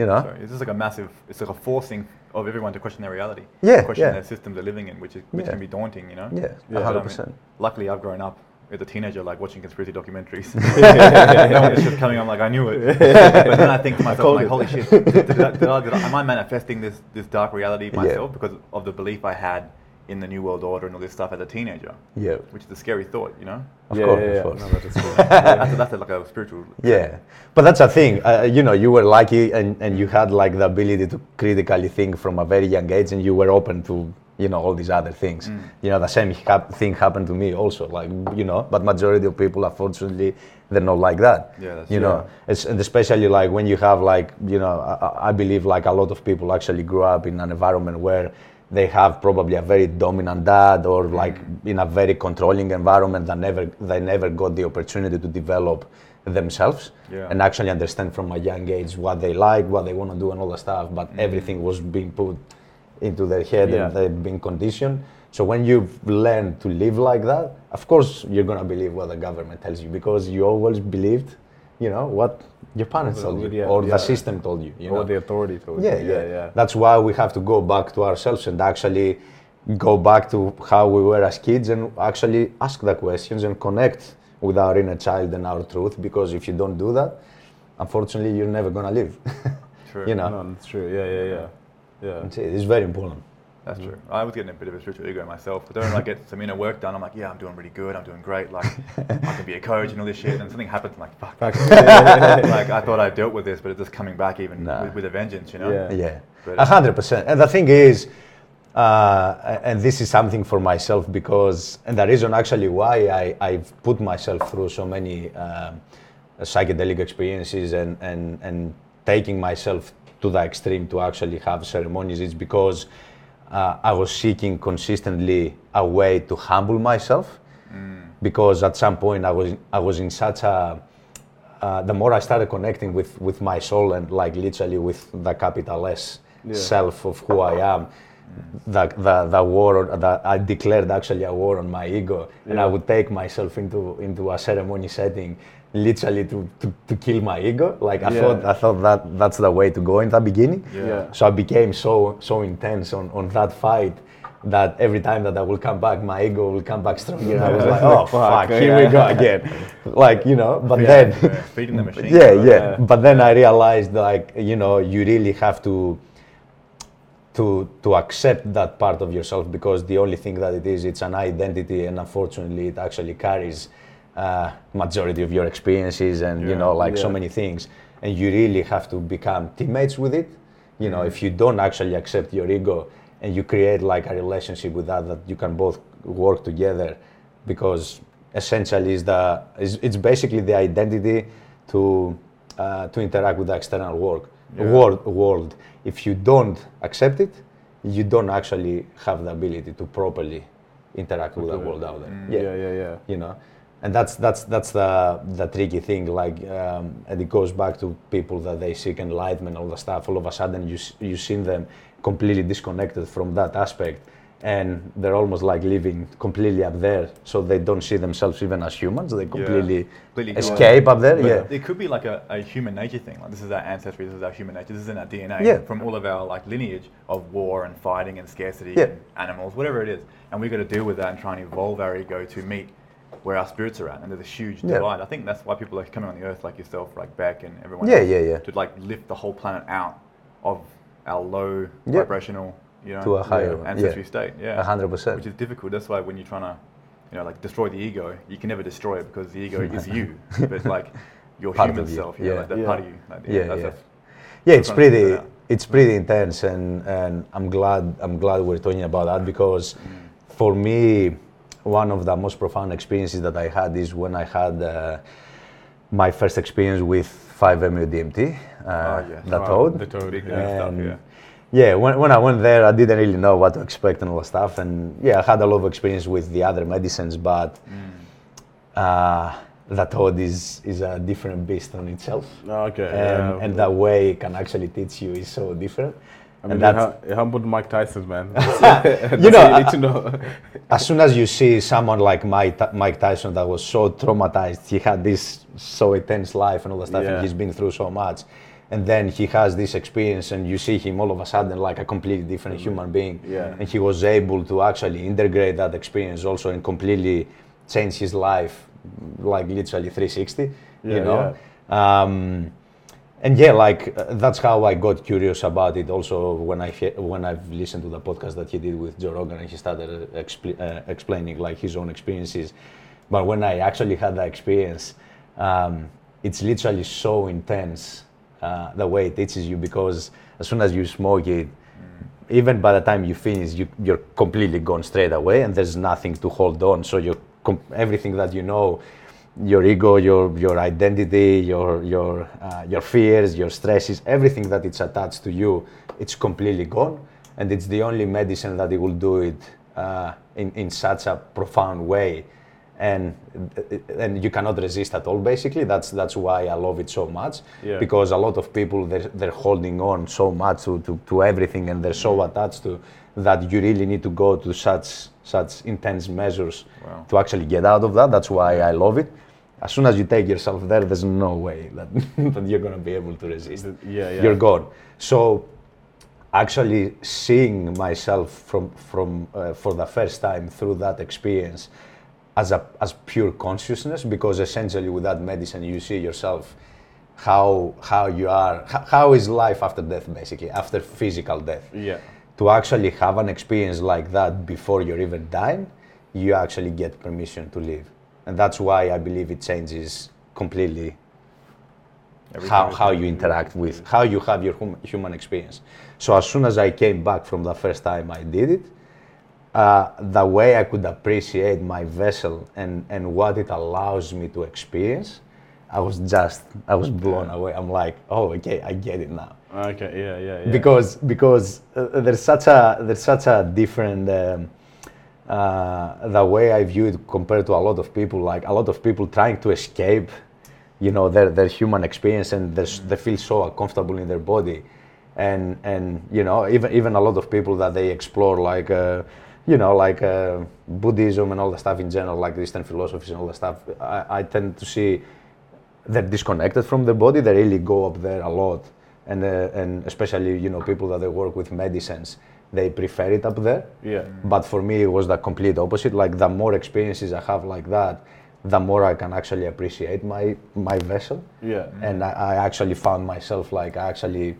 you know? Sorry, it's just like a massive, it's like a forcing of everyone to question their reality. Yeah, Question yeah. their systems they're living in, which is which Yeah. can be daunting, you know. yeah 100% mean, luckily, I've grown up as a teenager, like watching conspiracy documentaries. no one just coming. I'm like, I knew it. but then I think to myself, like, holy shit, did, did I, did I, am I manifesting this this dark reality myself because of the belief I had in the new world order and all this stuff as a teenager? yeah Which is a scary thought, you know. Of yeah, course, yeah, of yeah. course. No, that is true. that's, a, that's a, like a spiritual. Yeah, but that's a thing. Uh, you know, you were lucky and, and you had like the ability to critically think from a very young age, and you were open to you know all these other things. Mm. You know, the same hap- thing happened to me also. Like you know, but majority of people, unfortunately, they're not like that. Yeah, that's you know, it's, and especially like when you have like you know, I, I believe like a lot of people actually grew up in an environment where they have probably a very dominant dad or mm-hmm. like in a very controlling environment that never they never got the opportunity to develop themselves Yeah. and actually understand from a young age what they like, what they want to do, and all the stuff. But mm-hmm. everything was being put into their head Yeah. and they've been conditioned. So when you've learned to live like that, of course you're gonna believe what the government tells you because you always believed, you know, what your parents told you Yeah, or yeah. the system told you. you know? or the authority told yeah, you. yeah, yeah. yeah. That's why we have to go back to ourselves and actually go back to how we were as kids and actually ask the questions and connect with our inner child and our truth. Because if you don't do that, unfortunately, you're never gonna live. True. you know, No, that's true. Yeah, yeah, yeah. Yeah. It's very important. That's true. I was getting a bit of a spiritual ego myself. But then when I get some inner work done, I'm like, yeah, I'm doing really good. I'm doing great. Like, I can be a coach and all this shit. And something happens, I'm like, fuck. like, I thought I dealt with this, but it's just coming back even Nah. with, with a vengeance, you know? Yeah. Yeah, a hundred percent. And the thing is, uh, and this is something for myself because, and the reason actually why I, I've put myself through so many um, psychedelic experiences and, and, and taking myself to the extreme to actually have ceremonies is because uh, I was seeking consistently a way to humble myself because at some point I was I was in such a uh, the more I started connecting with with my soul and like literally with the capital S Yeah. self of who I am, the, the the war that I declared actually a war on my ego, and I would take myself into into a ceremony setting, literally to, to, to kill my ego. Like I Yeah. thought I thought that that's the way to go in the beginning. Yeah. So I became so so intense on, on that fight that every time that I will come back, my ego will come back stronger. I was like, oh Fuck, fuck, here we go again. Like you know, but Yeah, then yeah, feeding the machine. yeah, right? yeah. But then I realized like you know you really have to to to accept that part of yourself because the only thing that it is it's an identity and unfortunately it actually carries uh, majority of your experiences and you know like so many things. And you really have to become teammates with it. You know if you don't actually accept your ego and you create like a relationship with that that you can both work together because essentially is the is, it's basically the identity to uh, to interact with the external work Yeah. world world. If you don't accept it you don't actually have the ability to properly interact with the world out there. Yeah, yeah, yeah. you know and that's that's that's the the tricky thing like um, and it goes back to people that they seek enlightenment all the stuff all of a sudden you you see them completely disconnected from that aspect and they're almost like living completely up there so they don't see themselves even as humans they completely Completely escape up there But yeah It could be like a, a human nature thing. Like this is our ancestry, this is our human nature, this is in our DNA Yeah. from all of our like lineage of war and fighting and scarcity Yeah. and animals, whatever it is. And we've got to deal with that and try and evolve our ego to meet where our spirits are at. And there's a huge Yeah. divide. I think that's why people are coming on the earth like yourself, like Beck and everyone Yeah, else, yeah, yeah. to like lift the whole planet out of our low Yeah. vibrational, you know, To a higher one, ancestry yeah. state. Yeah. A hundred percent. Which is difficult. That's why when you're trying to, you know, like destroy the ego, you can never destroy it because the ego is you. But like your Part human you, self, you know, yeah. like that Yeah. part of you. Like, Yeah, that's, yeah. that's- yeah it's trying to figure pretty it's pretty intense and and i'm glad i'm glad we're talking about that because mm. for me one of the most profound experiences that i had is when i had uh, my first experience with 5-MeO DMT, uh, Oh, yeah. the Wow, toad. The toad. Yeah. stuff, yeah. yeah, when, when I went there, I didn't really know what to expect and all that stuff. And yeah, I had a lot of experience with the other medicines, but Mm. uh, the toad is, is a different beast on itself. Okay. And, yeah. and the way it can actually teach you is so different. I mean, and it, that's, hu- it humbled Mike Tyson, man. You know, you know. as soon as you see someone like Mike, Mike Tyson that was so traumatized, he had this so intense life and all that stuff, Yeah. and he's been through so much. And then he has this experience, and you see him all of a sudden like a completely different human being. Yeah. And he was able to actually integrate that experience also and completely change his life, like literally 360. Yeah, you know. Um, and yeah, like uh, that's how I got curious about it. Also, when I he- when I've listened to the podcast that he did with Joe Rogan, and he started uh, expl- uh, explaining like his own experiences. But when I actually had that experience, um, it's literally so intense uh, the way it teaches you because as soon as you smoke it, even by the time you finish, you, you're completely gone straight away, and there's nothing to hold on. So you're com- everything that you know, your ego, your your identity, your your uh, your fears, your stresses, everything that it's attached to you, it's completely gone, and it's the only medicine that it will do it uh, in in such a profound way, and and you cannot resist at all. Basically, that's that's why I love it so much Yeah. because a lot of people they're, they're holding on so much to, to, to everything and they're so attached to that you really need to go to such such intense measures Wow. to actually get out of that. That's why I love it. As soon as you take yourself there, there's no way that, that you're gonna be able to resist. Yeah, yeah. You're gone. So actually seeing myself from from uh, for the first time through that experience as a as pure consciousness because essentially with that medicine you see yourself how how you are how, how is life after death basically after physical death Yeah. to actually have an experience like that before you're even dying you actually get permission to live and that's why i believe it changes completely Everything how, how you interact with how you have your hum, human experience so as soon as i came back from the first time i did it uh, the way i could appreciate my vessel and, and what it allows me to experience i was just i was blown away i'm like oh okay i get it now Okay. Yeah. Yeah. Yeah. because because uh, there's such a there's such a different um, uh, the way I view it compared to a lot of people. Like a lot of people trying to escape, you know, their their human experience and they feel so uncomfortable in their body, and and you know even even a lot of people that they explore like. Uh, you know, like uh, Buddhism and all the stuff in general, like Eastern philosophies and all the stuff. I, I tend to see they're disconnected from the body. They really go up there a lot, and uh, and especially you know people that they work with medicines, they prefer it up there. Yeah. But for me, it was the complete opposite. Like the more experiences I have like that, the more I can actually appreciate my my vessel. Yeah. And I, I actually found myself like I actually,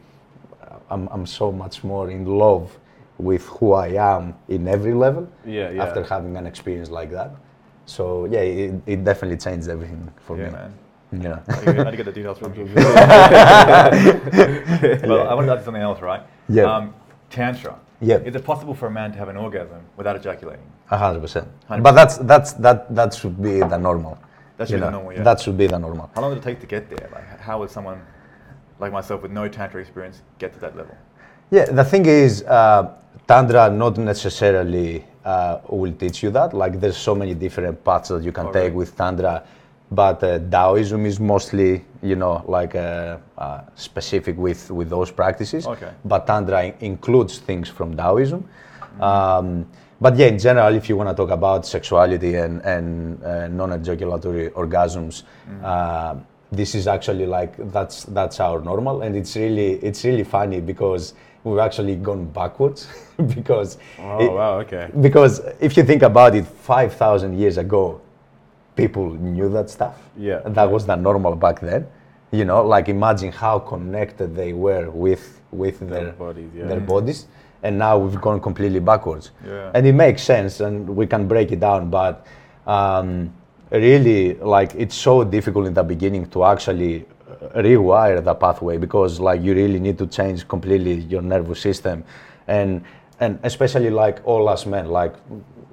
I'm I'm so much more in love with who I am in every level Yeah. Yeah. after having an experience like that. So yeah, it, it definitely changed everything for Yeah, me. man. Yeah. I need to get- I need to get the details from you. well, I want to add something else, right? Yeah. Um, tantra. Yeah. Is it possible for a man to have an orgasm without ejaculating? A hundred percent. But that's that's that that should be the normal. That should you be the normal, yeah. That should be the normal. How long did it take to get there? Like, how would someone like myself with no tantra experience get to that level? Yeah, the thing is, uh, Tantra not necessarily uh, will teach you that. Like, there's so many different paths that you can take with Tantra, but uh, Taoism is mostly, you know, like uh, uh, specific with with those practices. Okay. But Tantra in- includes things from Taoism. Mm-hmm. Um, but yeah, in general, if you want to talk about sexuality and, and uh, non-ejaculatory orgasms, Mm-hmm. this is actually like that's that's our normal, and it's really it's really funny because we've actually gone backwards because Oh it- wow. Okay. because if you think about it, five thousand years ago, people knew that stuff. Yeah. that was the normal back then. You know, like imagine how connected they were with with their bodies, yeah. their bodies, and now we've gone completely backwards. Yeah. And it makes sense, and we can break it down, but um, really, like it's so difficult in the beginning to actually uh, rewire the pathway because like you really need to change completely your nervous system, and and especially like all us men, like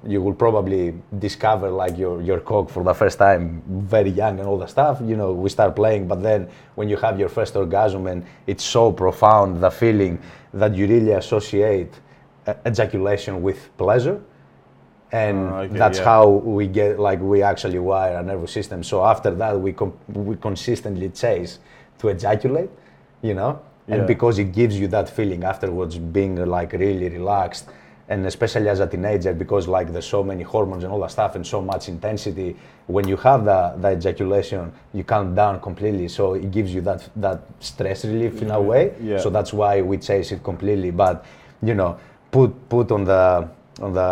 you will probably discover like your your cock for the first time very young and all the stuff. You know, we start playing, but then when you have your first orgasm and it's so profound, the feeling that you really associate ejaculation with pleasure and Oh, okay, that's yeah. how we get like we actually wire our nervous system so after that we com- we consistently chase to ejaculate you know Yeah. and because it gives you that feeling afterwards being like really relaxed and especially as a teenager because like there's so many hormones and all that stuff and so much intensity when you have the, the ejaculation you calm down completely. So it gives you that that stress relief in a way. Yeah. so that's why we chase it completely. But you know put put on the on the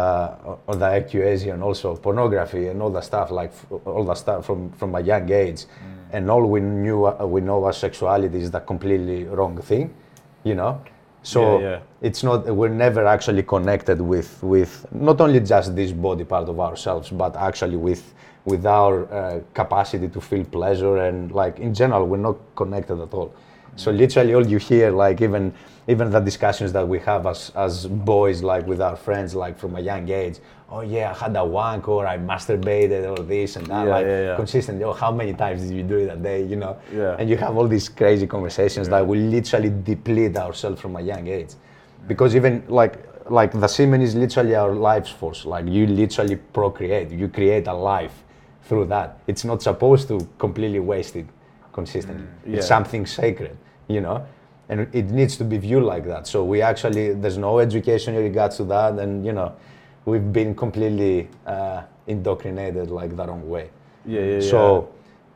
on the accusation and also pornography and all the stuff like all the stuff from from a young age. And all we knew uh, we know as sexuality is the completely wrong thing you know so Yeah, yeah. it's not we're never actually connected with with not only just this body part of ourselves but actually with with our uh, capacity to feel pleasure and like in general we're not connected at all so literally all you hear like even even the discussions that we have as as boys like with our friends like from a young age oh yeah i had a wank or i masturbated or this and that Yeah, like yeah, yeah. consistently. Oh how many times did you do it a day you know? Yeah. and you have all these crazy conversations that will literally deplete ourselves from a young age. Because even like like the semen is literally our life's force. Like you literally procreate. You create a life through that. It's not supposed to completely waste it consistently. Mm, yeah. it's something sacred you know? And it needs to be viewed like that. So we actually there's no education in regards to that. And you know we've been completely uh, indoctrinated like the wrong way Yeah. Yeah. so,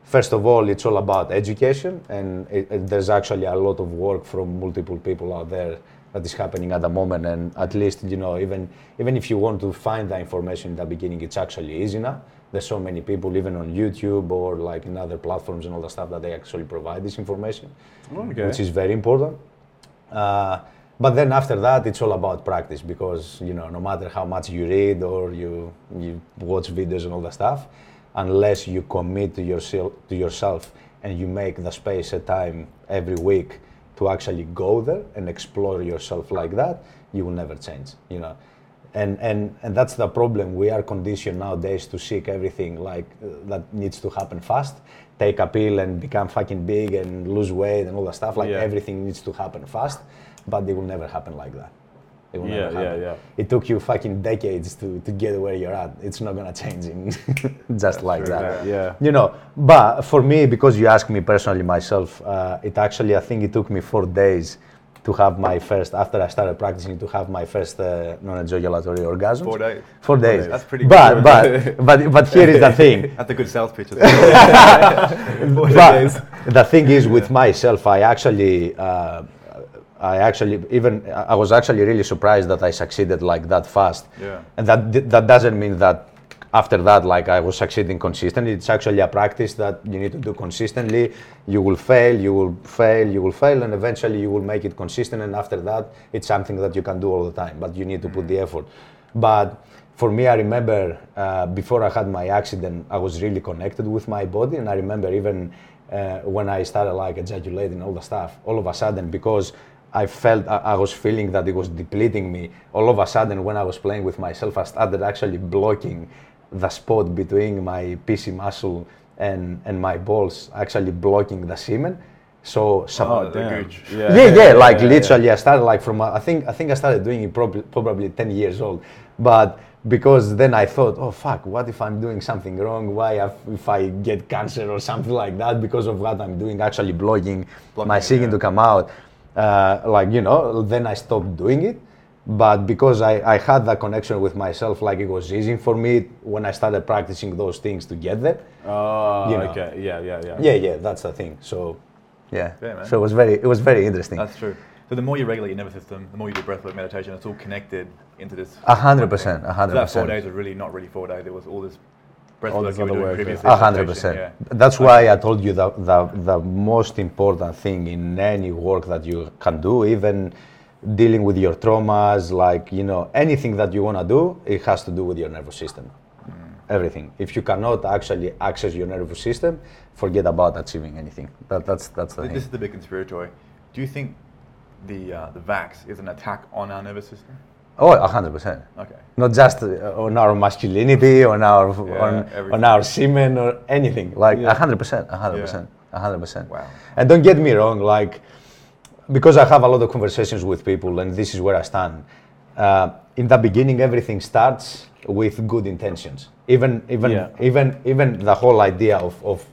first of all, it's all about education, and it, it- there's actually a lot of work from multiple people out there that is happening at the moment. And at least, you know, even even if you want to find the information in the beginning, it's actually easy now. There's so many people, even on YouTube or like in other platforms and all the stuff that they actually provide this information, Okay. which is very important. Uh, but then after that, it's all about practice because you know no matter how much you read or you you watch videos and all the stuff, unless you commit to yourself to yourself and you make the space a time every week to actually go there and explore yourself like that, you will never change. You know. And, and, and that's the problem. We are conditioned nowadays to seek everything like uh, that needs to happen fast. Take a pill and become fucking big and lose weight and all that stuff. Like Yeah. everything needs to happen fast, but it will never happen like that. It will Yeah, never yeah, happen. yeah. It took you fucking decades to, to get where you're at. It's not gonna change in just like true, that. Yeah. You know, but for me, because you asked me personally myself, uh, it actually, I think it took me four days to have my first, after I started practicing, to have my first uh, non-ejaculatory orgasm. Four days. Four days. That's pretty But, good. but, but, but here is the thing. That's a good sales pitch. but the thing is with myself i actually uh, i actually even i was actually really surprised that i succeeded like that fast Yeah. and that that doesn't mean that after that like i was succeeding consistently. It's actually a practice that you need to do consistently. You will fail you will fail you will fail and eventually you will make it consistent and after that it's something that you can do all the time but you need to put the effort. But for me, I remember uh, before I had my accident, I was really connected with my body, and I remember even uh, when I started like ejaculating all the stuff, all of a sudden because I felt I, I was feeling that it was depleting me. All of a sudden, when I was playing with myself, I started actually blocking the spot between my PC muscle and and my balls, actually blocking the semen. So, some, Oh, the Yeah, yeah, yeah, like yeah, literally, I started like from uh, I think I think I started doing it probably probably ten years old, but because then I thought, oh fuck, what if I'm doing something wrong? Why if, if I get cancer or something like that because of what I'm doing, actually blocking, Blocking my it, semen yeah. to come out, uh, like you know, then I stopped doing it. But because I, I had that connection with myself, like it was easy for me when I started practicing those things to get there. Oh, You know. okay. Yeah, yeah, yeah. Yeah, yeah, that's the thing. So, yeah. Yeah, so it was very, it was very interesting. That's true. So the more you regulate your nervous system, the more you do breathwork meditation, it's all connected into this. A hundred percent, a So hundred that four percent. days was really not really four days. There was all this breathwork you were doing previously. A hundred percent. That's why I told you that the, the most important thing in any work that you can do, even dealing with your traumas, like you know, anything that you want to do, it has to do with your nervous system. Mm. Everything. If you cannot actually access your nervous system, forget about achieving anything. That, that's that's the Th- thing. This is the big conspiracy. Do you think the uh, the vax is an attack on our nervous system? Oh, a hundred percent. Okay. Not just uh, on our masculinity, on our on, on everything. our semen or anything. Like Yeah. a hundred percent, a 100%, a hundred percent. Wow. And don't get me wrong, like because I have a lot of conversations with people, and this is where I stand. Uh, in the beginning, everything starts with good intentions. Even even Yeah. even even the whole idea of of,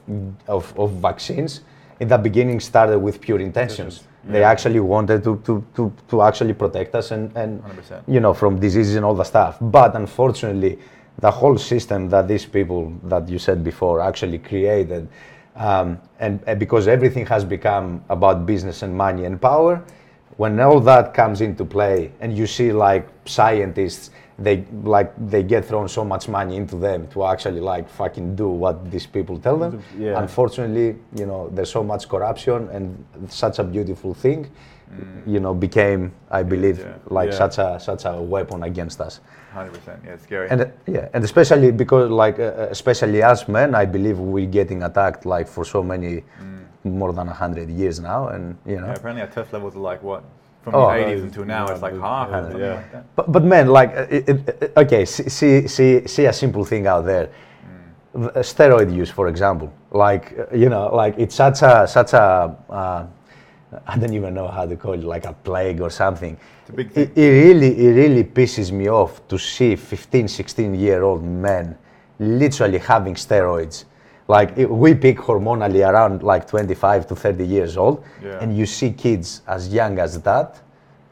of of vaccines in the beginning started with pure intentions. They actually wanted to, to, to, to actually protect us and, and 100%. you know from diseases and all the stuff. But unfortunately, the whole system that these people that you said before actually created, um, and, and because everything has become about business and money and power, when all that comes into play, and you see like scientists, they like they get thrown so much money into them to actually like fucking do what these people tell them. Yeah. Unfortunately, you know, there's so much corruption, and such a beautiful thing, you know, became, I believe, yeah. like Yeah. such a such a weapon against us. Hundred percent. Yeah, it's scary. And uh, yeah, and especially because like uh, especially as men, I believe we're getting attacked like for so many more than hundred years now, and you know. yeah, apparently our test levels are like what from Oh. the eighties until now. It's like half. or something Yeah. like that. But, but man, like, uh, it, it, it- okay, see, see, see, see a simple thing out there. Mm. The Steroid use, for example, like, uh, you know, like it's such a, such a, uh, I don't even know how to call it, like a plague or something. It's a big It, it really, it really pisses me off to see 15, 16 year old men literally having steroids. Like it, we peak hormonally around like 25 to 30 years old, Yeah. and you see kids as young as that.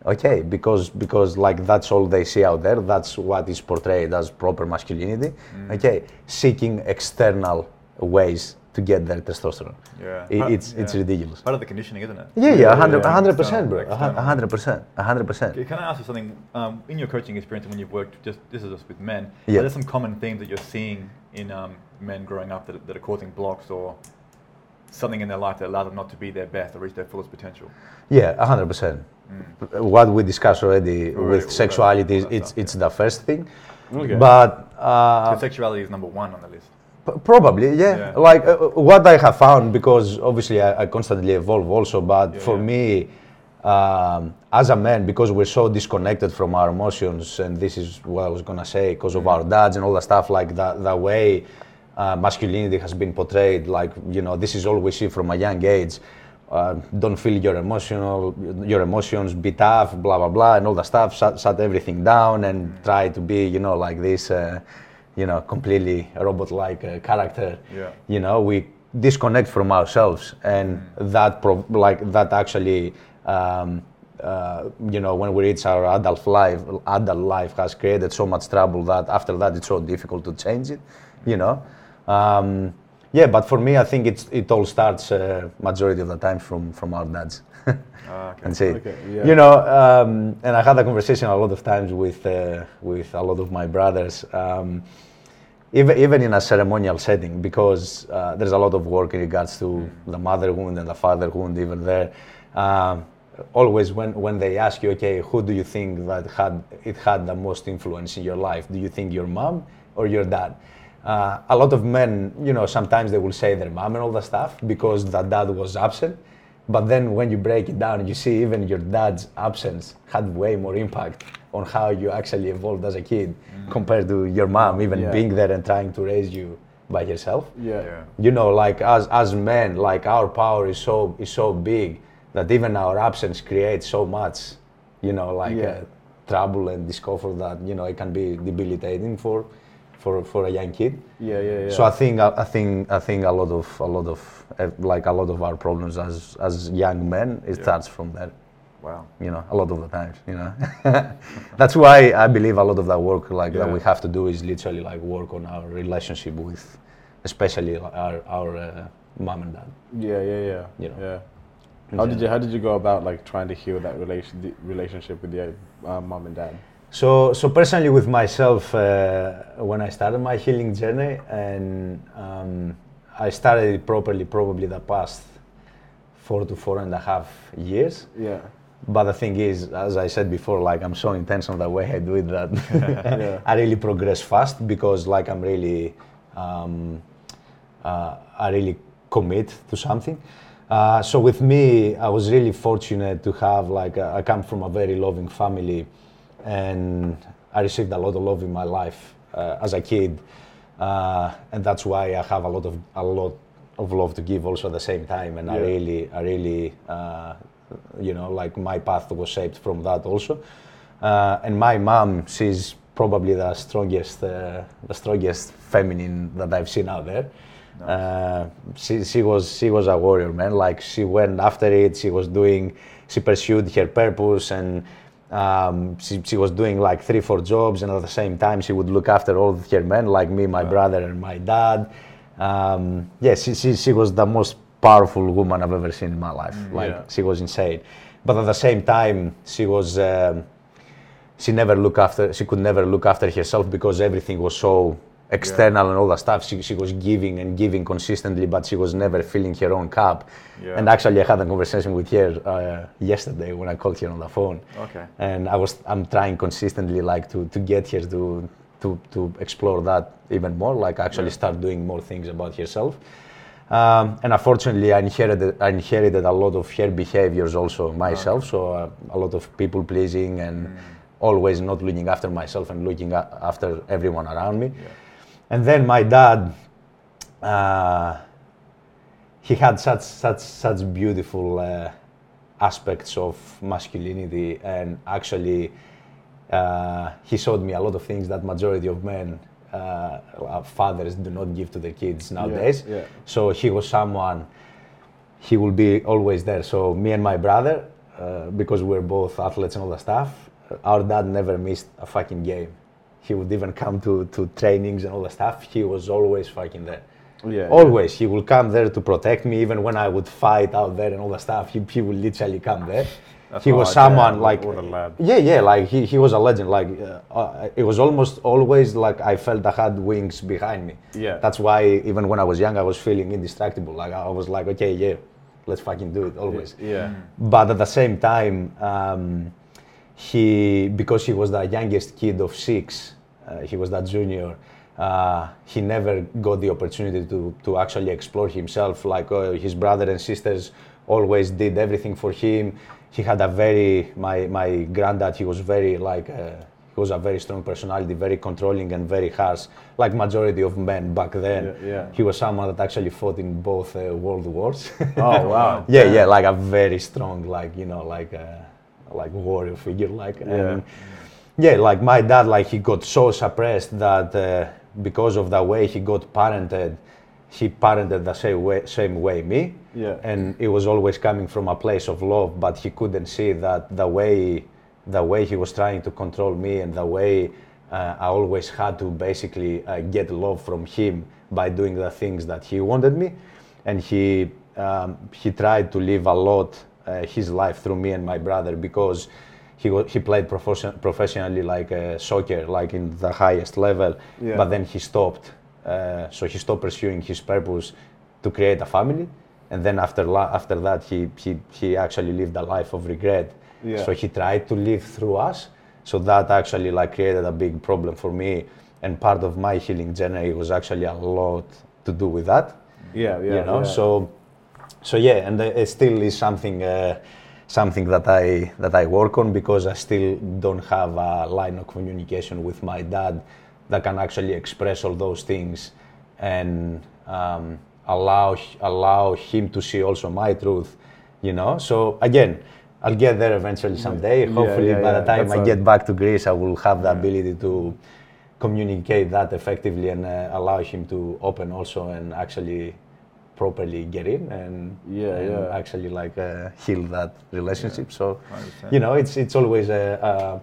Okay, because because like that's all they see out there. That's what is portrayed as proper masculinity. Mm. Okay, seeking external ways to get their testosterone. Yeah. It, it's it's ridiculous. Part of the conditioning, isn't it? Yeah, yeah, yeah, hundred, yeah. hundred percent, bro, a hundred percent, a hundred percent. Can I ask you something? Um, in your coaching experience, when you've worked, just this is just with men. Yeah. Are there some common themes that you're seeing in um, men growing up that, that are causing blocks or something in their life that allows them not to be their best or reach their fullest potential? Yeah, a hundred percent. What we discussed already Already, with sexuality, it's stuff, it's yeah. the first thing. Okay. But uh, So sexuality is number one on the list. Probably, yeah. Yeah. Like uh, what I have found, because obviously I, I constantly evolve also, but Yeah, for yeah. me, um, as a man, because we're so disconnected from our emotions, and this is what I was gonna say, because of our dads and all the stuff, like the, the way uh, masculinity has been portrayed, like, you know, this is all we see from a young age. Uh, don't feel your emotional, your emotions, be tough, blah blah blah, and all the stuff. Shut, shut everything down and try to be, you know, like this, uh, you know, completely robot-like uh, character. Yeah. You know, we disconnect from ourselves, and that pro- like that actually, um, uh, you know, when we reach our adult life, adult life has created so much trouble that after that it's so difficult to change it. You know. Um, yeah, but for me, I think it's, it all starts uh, majority of the time from, from our dads. Ah, okay. and see, Okay, yeah. you know, um, and I had a conversation a lot of times with uh, with a lot of my brothers, um, even even in a ceremonial setting, because uh, there's a lot of work in regards to the motherhood and the fatherhood, even there. Um, always when when they ask you, okay, who do you think that had it had the most influence in your life? Do you think your mom or your dad? Uh, a lot of men, you know, sometimes they will say their mom and all the stuff because the dad was absent. But then when you break it down, you see even your dad's absence had way more impact on how you actually evolved as a kid compared to your mom, even Yeah. being there and trying to raise you by yourself. yeah. Yeah. You know, like as as men, like our power is so is so big that even our absence creates so much, you know, like Yeah. uh, trouble and discomfort that you know it can be debilitating for for for a young kid. Yeah, yeah, yeah. So I think I think I think a lot of a lot of like a lot of our problems as as young men it Yeah. starts from there. Wow. You know, a lot of the times. You know, that's why I believe a lot of that work like that we have to do is literally like work on our relationship with, especially our our uh, mom and dad. yeah, yeah, yeah. You know. Yeah. How did you How did you go about like trying to heal that relation the relationship with your uh, mom and dad? So, so personally, with myself, uh, when I started my healing journey, and um, I started it properly, probably the past four to four and a half years. Yeah. But the thing is, as I said before, like I'm so intense on the way I do it that Yeah. I really progress fast because like I'm really, um, uh, I really commit to something. Uh, so with me, I was really fortunate to have like a, I come from a very loving family, and I received a lot of love in my life uh, as a kid, uh, and that's why I have a lot of a lot of love to give also at the same time. And I really, I really, uh, you know, like my path was shaped from that also. Uh, and my mom, she's probably the strongest, uh, the strongest feminine that I've seen out there. Uh, she, she was she was a warrior man. Like she went after it. She was doing. She pursued her purpose, and um, she, she was doing like three four jobs, and at the same time she would look after all her men, like me, my brother, and my dad. Um, yeah, she, she she was the most powerful woman I've ever seen in my life. like yeah. she was insane, but at the same time she was. Um, she never look after she could never look after herself because everything was so external and all that stuff. She, she was giving and giving consistently but she was never filling her own cup. Yeah. and actually i had a conversation with her uh, yesterday when i called her on the phone. Okay. and i was i'm trying consistently like to, to get her to, to to explore that even more like actually start doing more things about herself. Um, and unfortunately, I inherited, I inherited a lot of her behaviors also myself. So uh, a lot of people pleasing and always not looking after myself and looking after everyone around me. And then my dad, uh, he had such such such beautiful uh, aspects of masculinity, and actually, uh, he showed me a lot of things that majority of men, uh, uh, fathers, do not give to their kids nowadays. yeah. So he was someone. He will be always there. So me and my brother, uh, because we're both athletes and all that stuff, our dad never missed a fucking game. He would even come to, to trainings and all that stuff. He was always fucking there. Yeah, yeah. Always, he will come there to protect me, even when I would fight out there and all that stuff. He, he will literally come there. That's he was hard, someone yeah. like What a lad. yeah, yeah, like he, he was a legend. Like uh, uh, it was almost always like I felt I had wings behind me. Yeah. That's why even when I was young, I was feeling indestructible. Like I was like, okay, yeah, let's fucking do it always. Yeah. But at the same time, um, he because he was the youngest kid of six, uh, he was that junior. Uh, he never got the opportunity to, to actually explore himself. Like uh, his brother and sisters always did everything for him. He had a very my my granddad. He was very like uh, he was a very strong personality, very controlling and very harsh, like majority of men back then. Yeah, yeah. He was someone that actually fought in both uh, world wars. Oh wow. yeah, yeah, like a very strong, like you know, like like warrior figure, like and yeah, like my dad, like he got so suppressed that uh, because of the way he got parented, he parented the same way, same way me, Yeah. and it was always coming from a place of love, but he couldn't see that the way the way he was trying to control me and the way uh, I always had to basically uh, get love from him by doing the things that he wanted me, and he um, he tried to live a lot uh, his life through me and my brother because he he played profession- professionally like uh, soccer, like in the highest level, Yeah. but then he stopped. Uh, so he stopped pursuing his purpose to create a family, and then after la- after that he, he he actually lived a life of regret. Yeah. So he tried to live through us. So that actually like created a big problem for me, and part of my healing journey was actually a lot to do with that Yeah, yeah. you know yeah. so so yeah and it still is something uh, something that i that i work on because i still don't have a line of communication with my dad that can actually express all those things and um, allow allow him to see also my truth you know so again I'll get there eventually someday. Yeah, Hopefully, yeah, by yeah. the time That's I get back to Greece, I will have the ability to communicate that effectively and uh, allow him to open also and actually properly get in and, Yeah, and yeah. actually like uh, heal that relationship. So, you know, it's it's always a. Uh,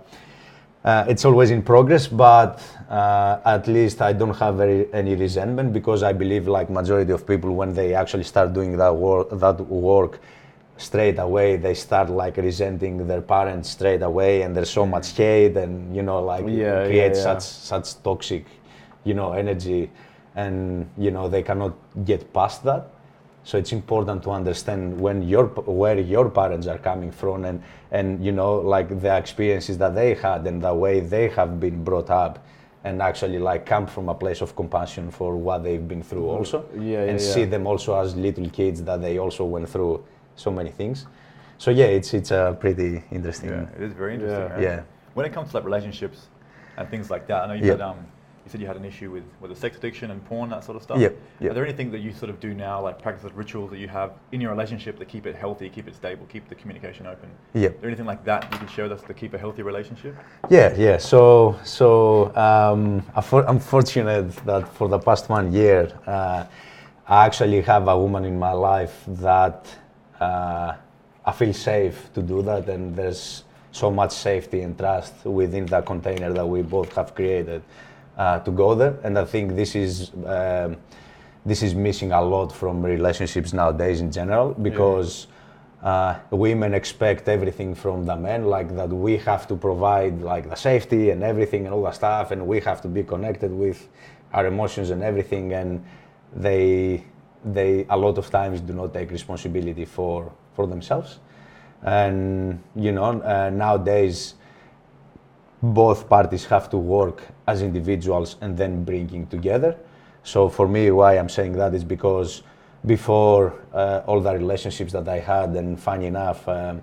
uh, it's always in progress, but uh, at least I don't have very, any resentment because I believe, like majority of people, when they actually start doing that work, that work straight away, they start like resenting their parents straight away, and there's so much hate, and you know, like Yeah, yeah, yeah. such such toxic, you know, energy, and you know they cannot get past that. So it's important to understand when your where your parents are coming from and and you know like the experiences that they had and the way they have been brought up and actually like come from a place of compassion for what they've been through also Mm-hmm. Yeah, yeah, and yeah. see them also as little kids that they also went through so many things. So yeah, it's it's a pretty interesting. Yeah, it is very interesting. Yeah. right? Yeah. When it comes to like relationships and things like that, I know you Yep. had um, you said you had an issue with with the sex addiction and porn, that sort of stuff. Yep, yep. Are there anything that you sort of do now, like practices, rituals that you have in your relationship that keep it healthy, keep it stable, keep the communication open? Yep. Is there anything like that you can share with us to keep a healthy relationship? Yeah, yeah. So, so um, I'm fortunate that for the past one year, uh, I actually have a woman in my life that uh, I feel safe to do that, and there's so much safety and trust within the container that we both have created uh, to go there. And I think this is. Um, this is missing a lot from relationships nowadays in general because uh, women expect everything from the men, like that we have to provide like the safety and everything and all that stuff, and we have to be connected with our emotions and everything, and they they a lot of times do not take responsibility for for themselves, and you know uh, nowadays both parties have to work as individuals and then bringing together. So for me, why I'm saying that is because before uh, all the relationships that I had, and funny enough, um,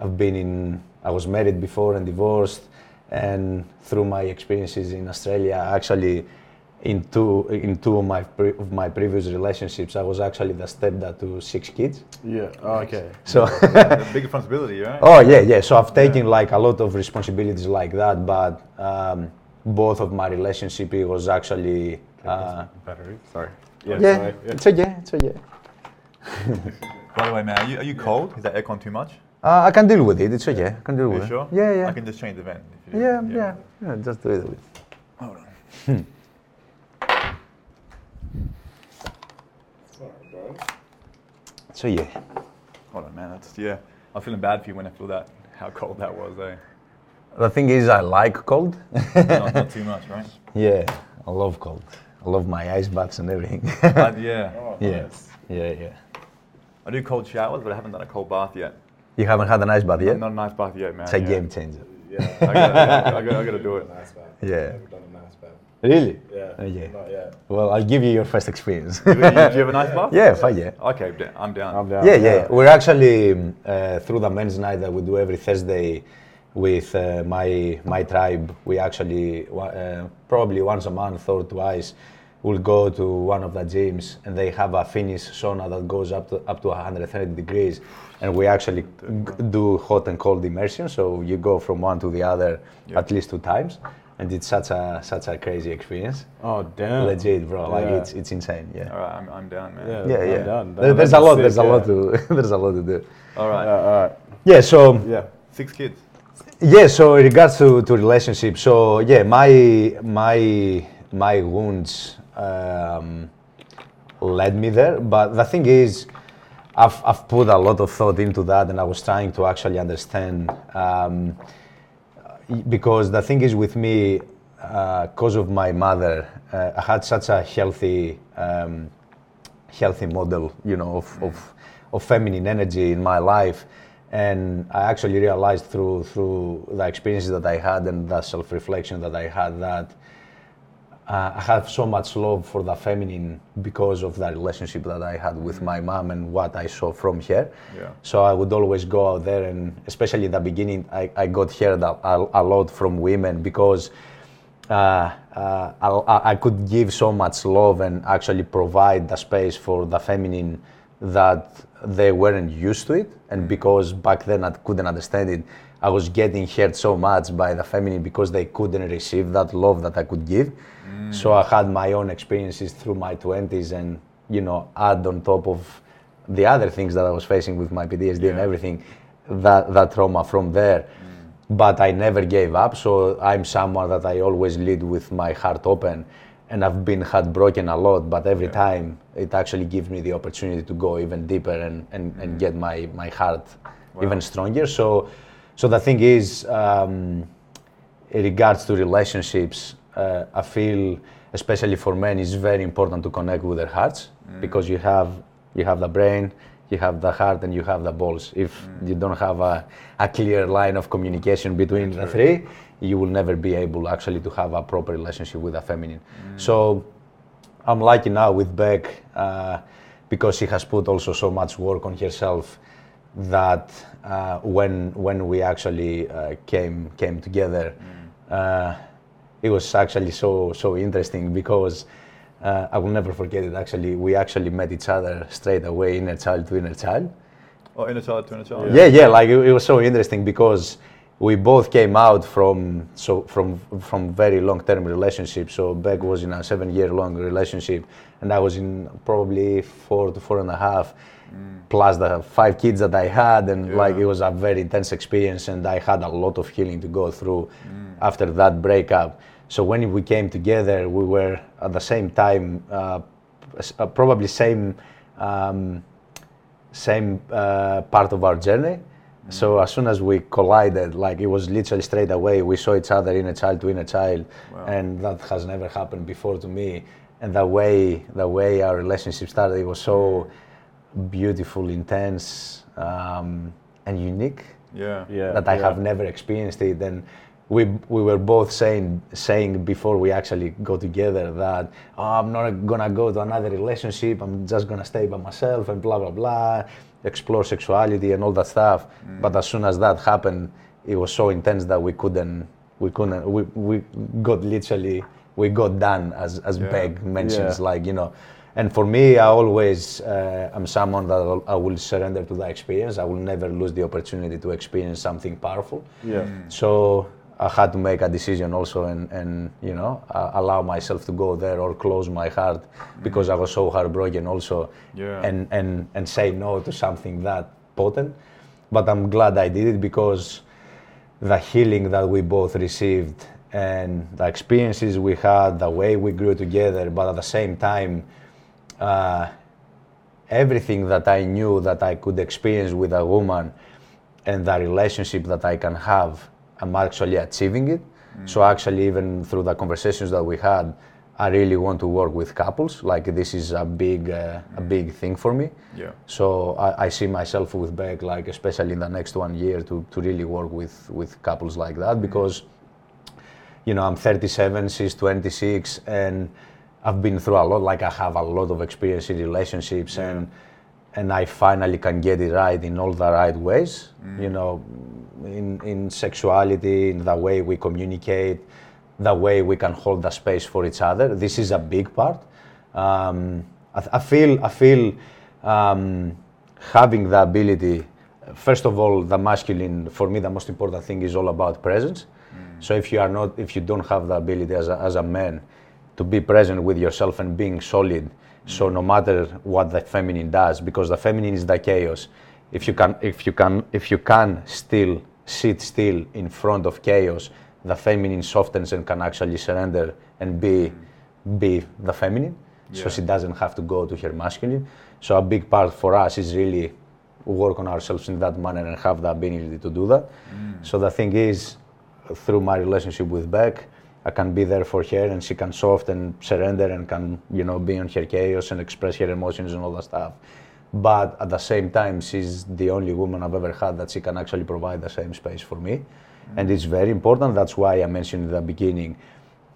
I've been in, I was married before and divorced, and through my experiences in Australia, actually, in two in two of my pre- of my previous relationships, I was actually the stepdad to six kids. Yeah. Oh, okay. So. That's big responsibility, right? Oh yeah, yeah. So I've taken like a lot of responsibilities like that, but um, both of my relationship it was actually uh, Battery. Sorry. Yeah. yeah, sorry. yeah. it's yeah, it's yeah. By the way, man, are you, are you cold? Is that aircon too much? Uh, I can deal with it. It's a yeah, I can deal Are with you it. sure? Yeah, yeah, I can just change the vent. if you- yeah, yeah, yeah. Just do it with. Hold on. So yeah. Hold on, man. That's yeah. I'm feeling bad for you when I feel that how cold that was. Eh? The thing is, I like cold. not, not too much, right? yeah, I love cold. I love my ice baths and everything. But yeah, yeah, yeah, yeah. I do cold showers, but I haven't done a cold bath yet. You haven't had an ice bath yet? Not a nice bath yet, man. It's a yeah. game changer. Yeah. I gotta, yeah, I gotta, I gotta do it. Nice bath. Yeah. Never done a nice bath. Really? Yeah. Oh, yeah. Not yet. Well, I'll give you your first experience. Do you, you have a nice bath? yeah, fine, yeah. Okay, d- I'm down. I'm down. Yeah, yeah. We're actually uh, through the men's night that we do every Thursday with uh, my my tribe. We actually uh, probably once a month or twice we'll go to one of the gyms and they have a Finnish sauna that goes up to up to 130 degrees, and we actually g- do hot and cold immersion. So you go from one to the other Yeah. at least two times, and it's such a such a crazy experience. Oh damn. Legit, bro. Like Yeah. it's it's insane. Yeah. All right, I'm, I'm down, man. Yeah. Yeah, I'm yeah. down. There- there's a lot. sick, There's a lot to. there's a lot to do. All right. Yeah, all right. Yeah. So Yeah. Six kids. yeah. So in regards to, to relationships, so yeah, my my my wounds um, led me there. But the thing is, I've I've put a lot of thought into that, and I was trying to actually understand. Um, because the thing is with me, because of my mother, uh, I had such a healthy, um, healthy model, you know, of, of, of feminine energy in my life, and I actually realized through through the experiences that I had and the self-reflection that I had that uh, I have so much love for the feminine because of the relationship that I had with my mom and what I saw from her. Yeah. So I would always go out there, and especially in the beginning, I, I got heard a, a, a lot from women because uh, uh, I, I could give so much love and actually provide the space for the feminine that they weren't used to it. And because back then I couldn't understand it, I was getting hurt so much by the feminine because they couldn't receive that love that I could give. Mm. So I had my own experiences through my 20s and, you know, add on top of the other things that I was facing with my PTSD and everything, that, that trauma from there. Mm. But I never gave up. So I'm someone that I always lead with my heart open. And I've been heartbroken a lot, but every time it actually gives me the opportunity to go even deeper and, and, and mm. get my, my heart even stronger. So, so the thing is, um, in regards to relationships, uh, I feel, especially for men, it's very important to connect with their hearts because you have you have the brain, you have the heart, and you have the balls. If you don't have a, a clear line of communication between the three, you will never be able actually to have a proper relationship with a feminine. So I'm lucky now with Beck uh, because she has put also so much work on herself that uh, when when we actually uh, came came together, uh, it was actually so so interesting because uh, I will never forget it. Actually, we actually met each other straight away, inner child to inner child. Oh, inner child to inner child. Yeah, yeah, like it, it was so interesting because we both came out from so from from very long-term relationship. So Beck was in a seven-year-long relationship, and I was in probably four to four and a half, plus the five kids that I had, and like it was a very intense experience, and I had a lot of healing to go through after that breakup. So when we came together, we were at the same time, uh, uh, probably same. Um, same uh, part of our journey. So as soon as we collided, like it was literally straight away, we saw each other in a child to inner child, and that has never happened before to me. And the way the way our relationship started, it was so beautiful, intense, um, and unique Yeah. Yeah. that I yeah. have never experienced it. And we we were both saying saying before we actually go together that oh, I'm not gonna go to another relationship. I'm just gonna stay by myself and blah blah blah, explore sexuality and all that stuff. But as soon as that happened, it was so intense that we couldn't we couldn't we, we got literally we got done as as Yeah. Beck mentions Yeah. like you know. And for me, I always uh, am someone that I will surrender to the experience. I will never lose the opportunity to experience something powerful. Yeah. So I had to make a decision also, and, and you know, uh, allow myself to go there or close my heart because I was so heartbroken also, Yeah. and and and say no to something that potent. But I'm glad I did it because the healing that we both received and the experiences we had, the way we grew together, but at the same time, uh, everything that I knew that I could experience with a woman and the relationship that I can have, I'm actually achieving it. Mm. So actually, even through the conversations that we had, I really want to work with couples. Like this is a big, uh, a mm. big thing for me. Yeah. So I, I see myself with Beck, like especially in the next one year, to, to really work with with couples like that mm. because, you know, I'm 37, she's 26, and I've been through a lot. Like I have a lot of experience in relationships, and and I finally can get it right in all the right ways. You know, in in sexuality, in the way we communicate, the way we can hold the space for each other. This is a big part. Um, I, I feel I feel um, having the ability. First of all, the masculine for me, the most important thing is all about presence. So if you are not, if you don't have the ability as a, as a man to be present with yourself and being solid, so no matter what the feminine does, because the feminine is the chaos. If you can, if you can, if you can still sit still in front of chaos, the feminine softens and can actually surrender and be, be the feminine. So she doesn't have to go to her masculine. So a big part for us is really work on ourselves in that manner and have the ability to do that. Mm. So the thing is, through my relationship with Beck, I can be there for her and she can soft and surrender and can, you know, be on her chaos and express her emotions and all that stuff. But at the same time, she's the only woman I've ever had that she can actually provide the same space for me. Mm. And it's very important. That's why I mentioned in the beginning,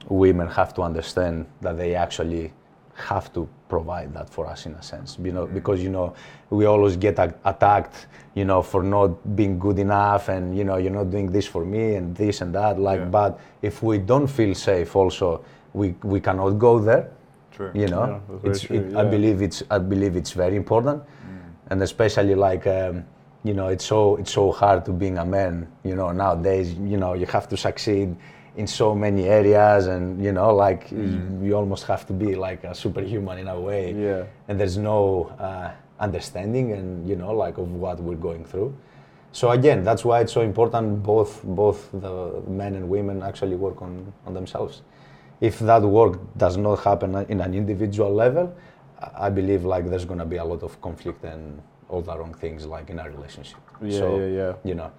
women have to understand that they actually have to provide that for us in a sense you know mm. because you know we always get attacked you know for not being good enough and you know you're not doing this for me and this and that like Yeah. but if we don't feel safe also we we cannot go there True. you know? Yeah, it's, it, i believe it's i believe it's very important. And especially like um, you know it's so it's so hard to being a man you know nowadays. You know you have to succeed in so many areas and you know like you, you almost have to be like a superhuman in a way. Yeah. and there's no uh, understanding and you know like of what we're going through. So again that's why it's so important both both the men and women actually work on on themselves if that work does not happen in an individual level i believe like there's going to be a lot of conflict and all the wrong things like in a relationship Yeah, so yeah, yeah. you know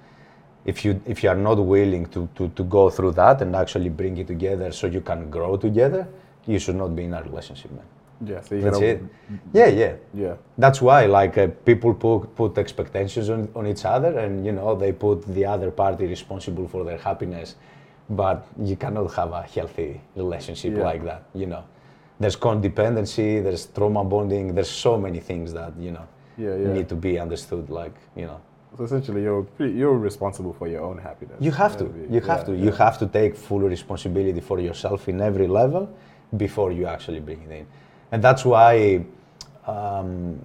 if you if you are not willing to, to to go through that and actually bring it together so you can grow together you should not be in a relationship man Yeah. So that's it yeah yeah Yeah. that's why like uh, people put, put expectations on, on each other and you know they put the other party responsible for their happiness but you cannot have a healthy relationship Yeah. like that you know there's codependency there's trauma bonding there's so many things that you know Yeah, yeah. need to be understood like you know So essentially, you're pretty, you're responsible for your own happiness. you have to be- you have to you have to take full responsibility for yourself in every level before you actually bring it in and that's why um,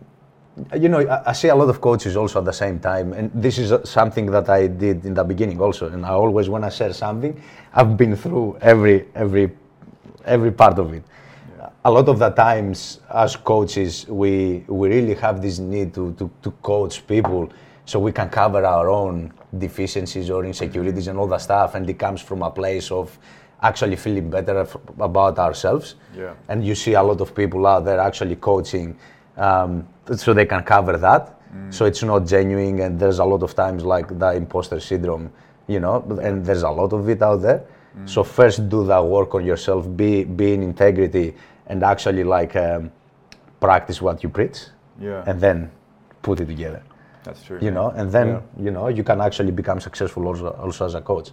you know I, I see a lot of coaches also at the same time and this is uh, something that i did in the beginning also and i always when i share something i've been through every every every part of it a lot of the times as coaches we we really have this need to, to, to coach people so we can cover our own deficiencies or insecurities and all that stuff and it comes from a place of actually feeling better af- about ourselves Yeah. and you see a lot of people out there actually coaching um, so they can cover that so it's not genuine and there's a lot of times like the imposter syndrome you know and there's a lot of it out there so first do the work on yourself be be in integrity and actually like um, practice what you preach Yeah. and then put it together That's true. you know and then Yeah. you know you can actually become successful also, also as a coach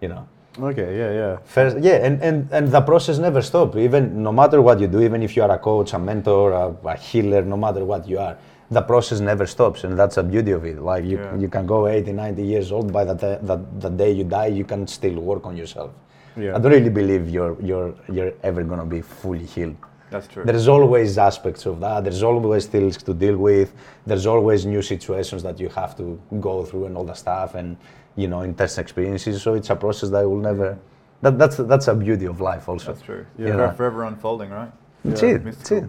you know Okay. Yeah. Yeah. First, yeah, and, and, and the process never stops. Even no matter what you do, even if you are a coach, a mentor, a, a healer, no matter what you are, the process never stops, and that's the beauty of it. Like you, Yeah. you can go 80, 90 years old, by the, t- the the day you die, you can still work on yourself. Yeah. I don't really believe you're you're you're ever gonna be fully healed. That's true. There's always aspects of that. There's always things to deal with. There's always new situations that you have to go through and all that stuff, and you know, intense experiences. So it's a process that I will never. That, that's that's a beauty of life, also. That's true. You Yeah. Forever unfolding, right? That's Yeah. it. That's it.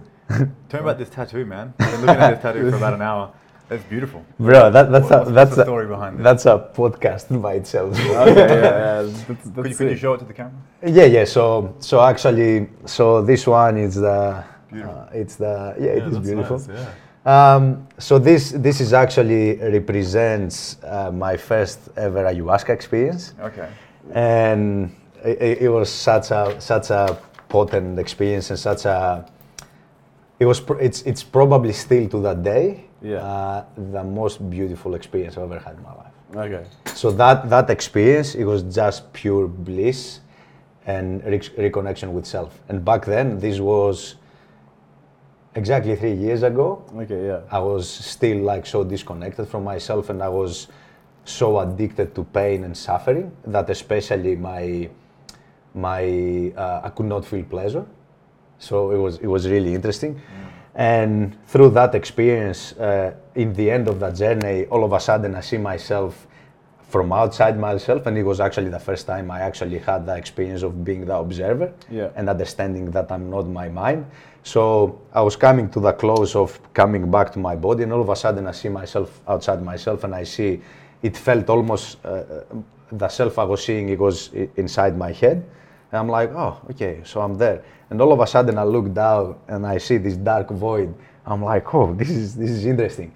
Tell me about this tattoo, man. I've been looking at this tattoo for about an hour. It's beautiful. Bro, that, that's What- a what's- that's what's the a, story behind it? That's a podcast by itself. Okay. Yeah. yeah. That's, Could you, could you show it to the camera? yeah, yeah. So so actually, so this one is the. Beautiful. Uh, it's the yeah, it is beautiful. nice, yeah. Um, so this this is actually represents uh, my first ever ayahuasca experience, Okay. and it, it was such a such a potent experience and such a it was pr- it's it's probably still to that day Yeah. uh, the most beautiful experience I've ever had in my life. Okay. So that that experience, it was just pure bliss and re- reconnection with self. And back then, this was exactly three years ago. Okay. Yeah. I was still like so disconnected from myself, and I was so addicted to pain and suffering that especially my my uh, I could not feel pleasure. So it was it was really interesting. And through that experience, uh, in the end of that journey, all of a sudden I see myself from outside myself, and it was actually the first time I actually had the experience of being the observer Yeah. and understanding that I'm not my mind. So I was coming to the close of coming back to my body, and all of a sudden I see myself outside myself, and I see it felt almost uh, uh, the self I was seeing. It was inside my head, and I'm like, oh, okay, so I'm there. And all of a sudden I look down and I see this dark void. I'm like, oh, this is this is interesting.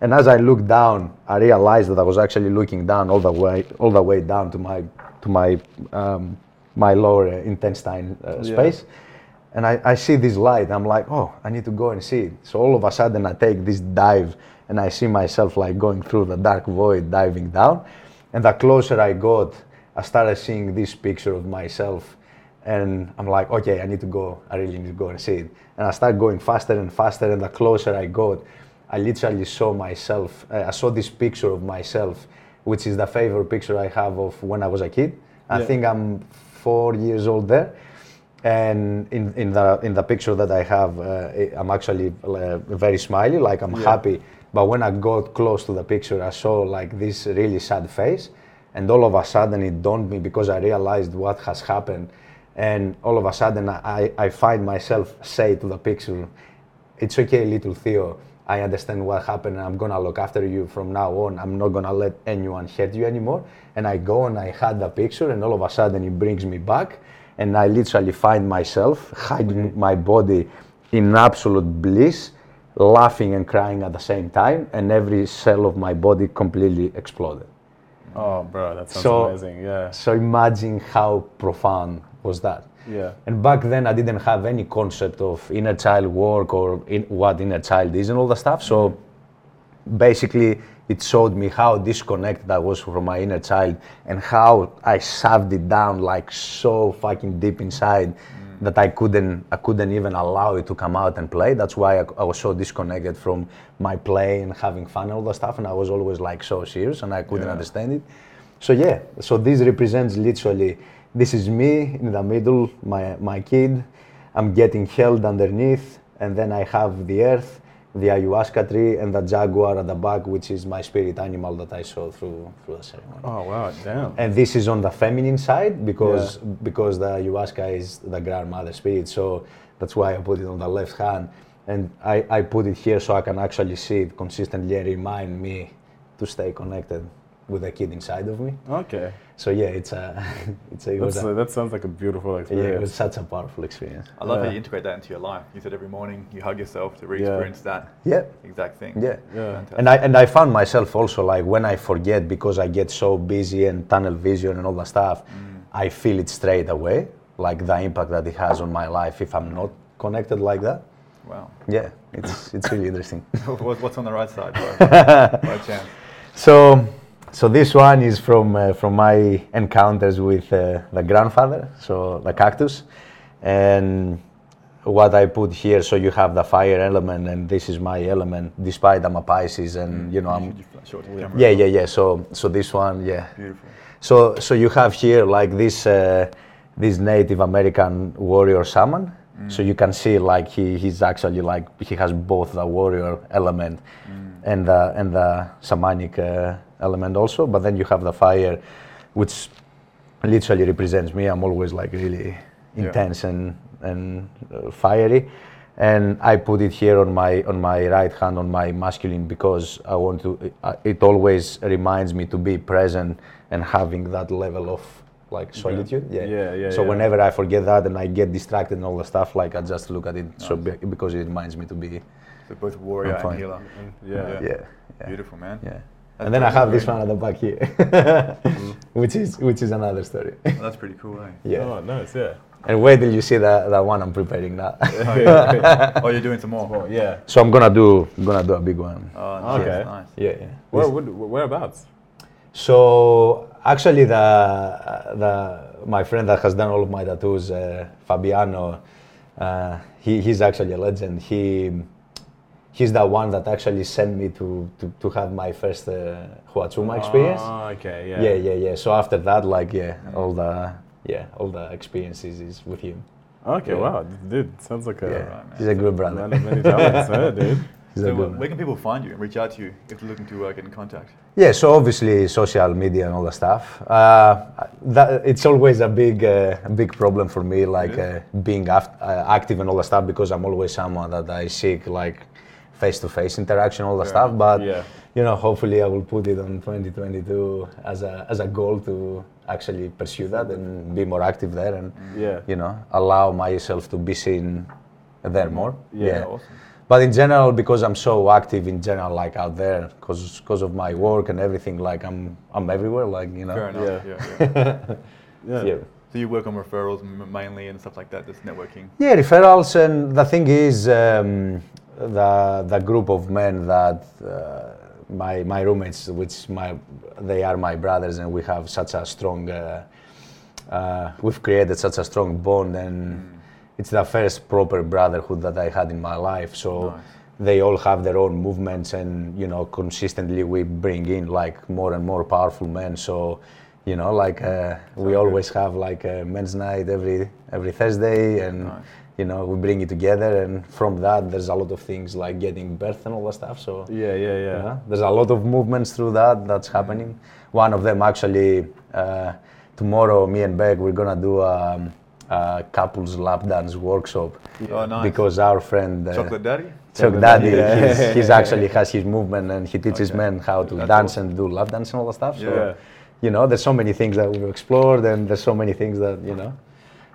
And as I look down, I realized that I was actually looking down all the way, all the way down to my to my um, my lower intestine uh, Yeah. And I, I see this light. I'm like, oh, I need to go and see it. So all of a sudden, I take this dive, and I see myself like going through the dark void, diving down. And the closer I got, I started seeing this picture of myself, and I'm like, okay, I need to go. I really need to go and see it. And I start going faster and faster, and the closer I got, I literally saw myself. Uh, I saw this picture of myself, which is the favorite picture I have of when I was a kid. I Yeah. think I'm four years old there, and in, in the in the picture that I have, uh, I'm actually uh, very smiley, like I'm Yeah. happy. But when I got close to the picture, I saw like this really sad face, and all of a sudden it dawned me because I realized what has happened, and all of a sudden I, I find myself say to the picture, "It's okay, little Theo. I understand what happened, and I'm gonna look after you from now on. I'm not gonna let anyone hurt you anymore." And I go and I had the picture, and all of a sudden it brings me back, and I literally find myself hiding my body in absolute bliss, laughing and crying at the same time, and every cell of my body completely exploded. Oh, bro, that sounds So- amazing. Yeah. So imagine how profound was that. Yeah. And back then, I didn't have any concept of inner child work or in, what inner child is and all that stuff. So basically, it showed me how disconnected I was from my inner child and how I shoved it down like so fucking deep inside that I couldn't, I couldn't even allow it to come out and play. That's why I, I was so disconnected from my play and having fun and all that stuff. And I was always like so serious and I couldn't Yeah. understand it. So yeah, so this represents literally this is me in the middle, my my kid. I'm getting held underneath, and then I have the earth, the ayahuasca tree, and the jaguar at the back, which is my spirit animal that I saw through through the ceremony. Oh wow, damn. And this is on the feminine side because because the ayahuasca is the grandmother spirit. So that's why I put it on the left hand, and I, I put it here so I can actually see it consistently and remind me to stay connected with the kid inside of me. Okay. So yeah, it's a it's a, it was That's, a that sounds like a beautiful experience. yeah, it was such a powerful experience. I love how you integrate that into your life. You said every morning you hug yourself to re-experience that Yeah. exact thing. Yeah. Yeah. Fantastic. And I and I found myself also like when I forget because I get so busy and tunnel vision and all that stuff, mm. I feel it straight away, like the impact that it has on my life if I'm not connected like that. Wow. Yeah, it's it's really interesting. What's on the right side, bro? By chance. So so this one is from uh, from my encounters with uh, the grandfather, so the cactus, and what I put here. So you have the fire element, and this is my element. Despite I'm a Pisces, and you know I'm short to the camera. Yeah, yeah, yeah. So, so this one, yeah. Beautiful. So, so you have here like this, uh, this Native American warrior shaman. So you can see like he, he's actually like he has both the warrior element and the and the shamanic uh, element also. But then you have the fire, which literally represents me. I'm always like really Yeah. intense and and uh, fiery, and I put it here on my on my right hand on my masculine because I want to. Uh, it always reminds me to be present and having that level of like solitude. Yeah. Yeah, yeah, So yeah. whenever I forget that and I get distracted and all the stuff, like I just look at it. So be, because it reminds me to be So both warrior and healer. Yeah. Yeah. Yeah. yeah. Beautiful, man. yeah. That's And then I very- have this one at the back here, Mm. which is which is another story. Oh, that's pretty cool, eh? yeah. Oh, nice. Yeah. And wait till you see that that one I'm preparing now. Oh, yeah. oh, you're doing some more. Well, yeah. so I'm gonna do I'm gonna do a big one. Oh, nice, Okay. nice. Yeah, yeah. Where, where, whereabouts? So actually, the the my friend that has done all of my tattoos, uh, Fabiano, uh, he, he's actually a legend. He he's the one that actually sent me to to, to have my first uh, Huachuma experience. Oh, okay. Yeah. yeah, yeah, yeah. So after that, like, yeah, all the yeah, all the experiences is with him. Okay. Yeah. Wow, dude, sounds like a Yeah, right, man. he's a good man brother. of many talents, huh, dude. He's So, a uh, good man. where can people find you and reach out to you if they're looking to uh, get in contact? Yeah, so obviously social media and all the stuff. Uh, that, it's always a big, uh, big problem for me, like uh, being aft- uh, active and all the stuff, because I'm always someone that I seek like face-to-face interaction, all the Fair stuff. But Yeah. you know, hopefully, I will put it on 2022 as a as a goal to actually pursue that and be more active there, and Yeah. you know, allow myself to be seen there more. Yeah. awesome. But in general, because I'm so active in general, like out there, because because of my work and everything, like I'm I'm everywhere, like you know. Fair enough. Yeah. Yeah. yeah, Yeah. Yeah. So you work on referrals mainly and stuff like that, just networking. Yeah, referrals, and the thing is, um, the the group of men that uh, my my roommates, which my they are my brothers, and we have such a strong, uh, uh, we've created such a strong bond, and it's the first proper brotherhood that I had in my life. So. Nice. They all have their own movements, and you know, consistently we bring in like more and more powerful men. So, you know, like uh, we always have like a men's night every every Thursday, and Nice. You know we bring it together and from that there's a lot of things like getting birth and all that stuff so Yeah. Yeah. Yeah. you know, there's a lot of movements through that that's happening one of them actually uh, tomorrow me and Beck we're gonna do a, a couples lap dance workshop Oh, nice. because our friend uh, Chocolate Daddy? Chuck Daddy, Yeah. he's, he's actually has his movement and he teaches Okay. men how to That's dance awesome. and do lap dance and all that stuff. So, Yeah. you know, there's so many things that we've explored and there's so many things that, you know,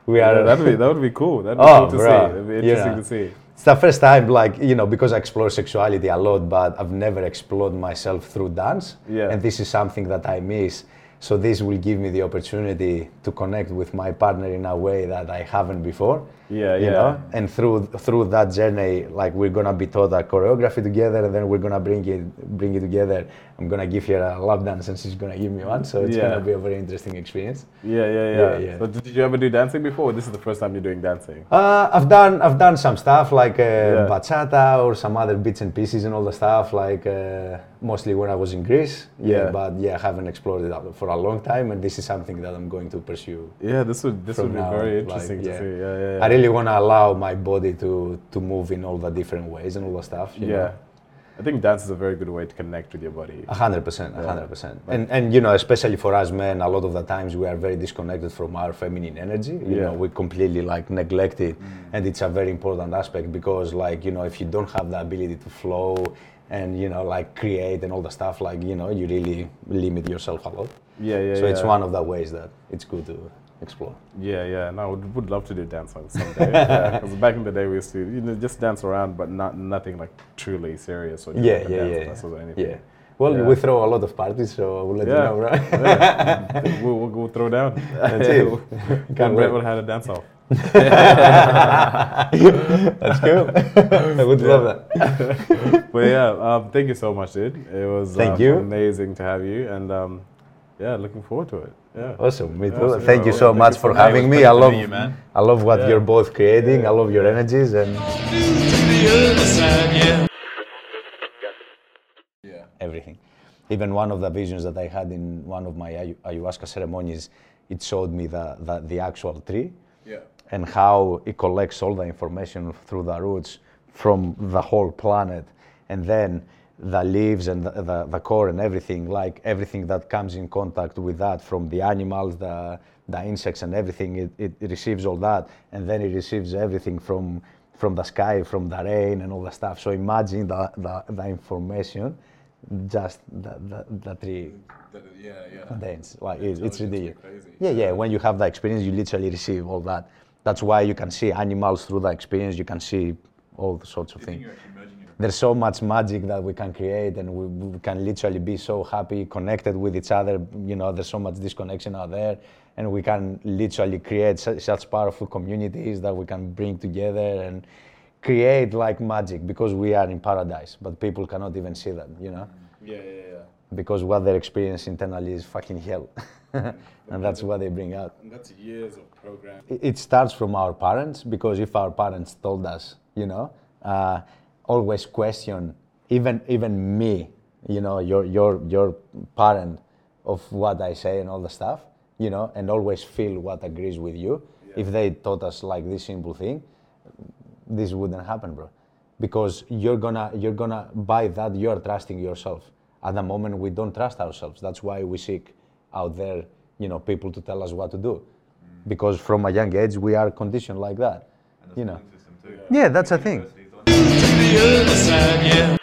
we Yeah, are. that'd be that would be cool. That'd be Oh, cool to bro, see. It'd be interesting know. to see. It's the first time, like, you know, because I explore sexuality a lot, but I've never explored myself through dance. Yeah. And this is something that I miss. So this will give me the opportunity to connect with my partner in a way that I haven't before. Yeah, you yeah. know and through through that journey like we're gonna be taught a choreography together and then we're gonna bring it bring it together i'm gonna give her a lap dance and she's gonna give me one so it's Yeah. gonna be a very interesting experience Yeah, yeah, yeah. Yeah, yeah. Did you ever do dancing before? This is the first time you're doing dancing. uh, I've done I've done some stuff like uh, bachata or some other bits and pieces and all the stuff like uh, mostly when I was in Greece. Yeah, but yeah, I haven't explored it for a long time, and this is something that I'm going to pursue. Yeah, this would this would be now, very like, interesting yeah. to see. Yeah, yeah. yeah. Really want to allow my body to to move in all the different ways and all the stuff. you yeah. know. I think dance is a very good way to connect with your body. Hundred percent, hundred percent. And and you know, especially for us men, a lot of the times we are very disconnected from our feminine energy. You Yeah. know, we completely like neglect it, mm. and it's a very important aspect because like you know, if you don't have the ability to flow and you know like create and all the stuff, like you know, you really limit yourself a lot. Yeah, yeah. so it's one of the ways that it's good to explore. Yeah, yeah. No, would would love to do dance on someday. yeah, because back in the day we used to you know just dance around, but not nothing like truly serious or Yeah, yeah, dance yeah, or anything. Yeah. Well, Yeah. we throw a lot of parties, so we'll let Yeah. you know, right? yeah. we'll, we'll go throw down. That's it. Can't Brett wait. would have had a dance off. That's cool. I would love that. But yeah, um, thank you so much, dude. It was Thank um, you. amazing to have you, and um, yeah, looking forward to it. Yeah. Awesome, me too. Thank you so much for having me. I love, you, man. I love what Yeah. you're both creating. I love your energies, and everything. Even one of the visions that I had in one of my ayahuasca ceremonies, it showed me the, the, the actual tree Yeah. and how it collects all the information through the roots from the whole planet and then the leaves and the, the, the core and everything like everything that comes in contact with that from the animals the, the insects and everything it, it, it receives all that and then it receives everything from from the sky from the rain and all the stuff so imagine the, the, the information just the, the, the tree Yeah, yeah. contains. Like it, it's ridiculous. crazy. Yeah, yeah. When you have the experience, you literally receive all that. That's why you can see animals through the experience. You can see all sorts of Do you think things. You're actually merging your there's so much magic that we can create, and we, we can literally be so happy, connected with each other. You know, there's so much disconnection out there, and we can literally create such, such powerful communities that we can bring together and create like magic because we are in paradise, but people cannot even see that. You know Yeah, yeah, yeah. because what they experience internally is fucking hell. and that's what they bring out. And that's years of program. It it starts from our parents because if our parents told us, you know, uh, always question, even even me, you know, your your your parent of what I say and all the stuff, you know, and always feel what agrees with you. If they taught us like this simple thing, this wouldn't happen, bro. Because you're gonna you're gonna by that you're trusting yourself. At the moment we don't trust ourselves. That's why we seek out there, you know, people to tell us what to do. Because from a young age we are conditioned like that. You know. Yeah, that's a thing. The other side, yeah.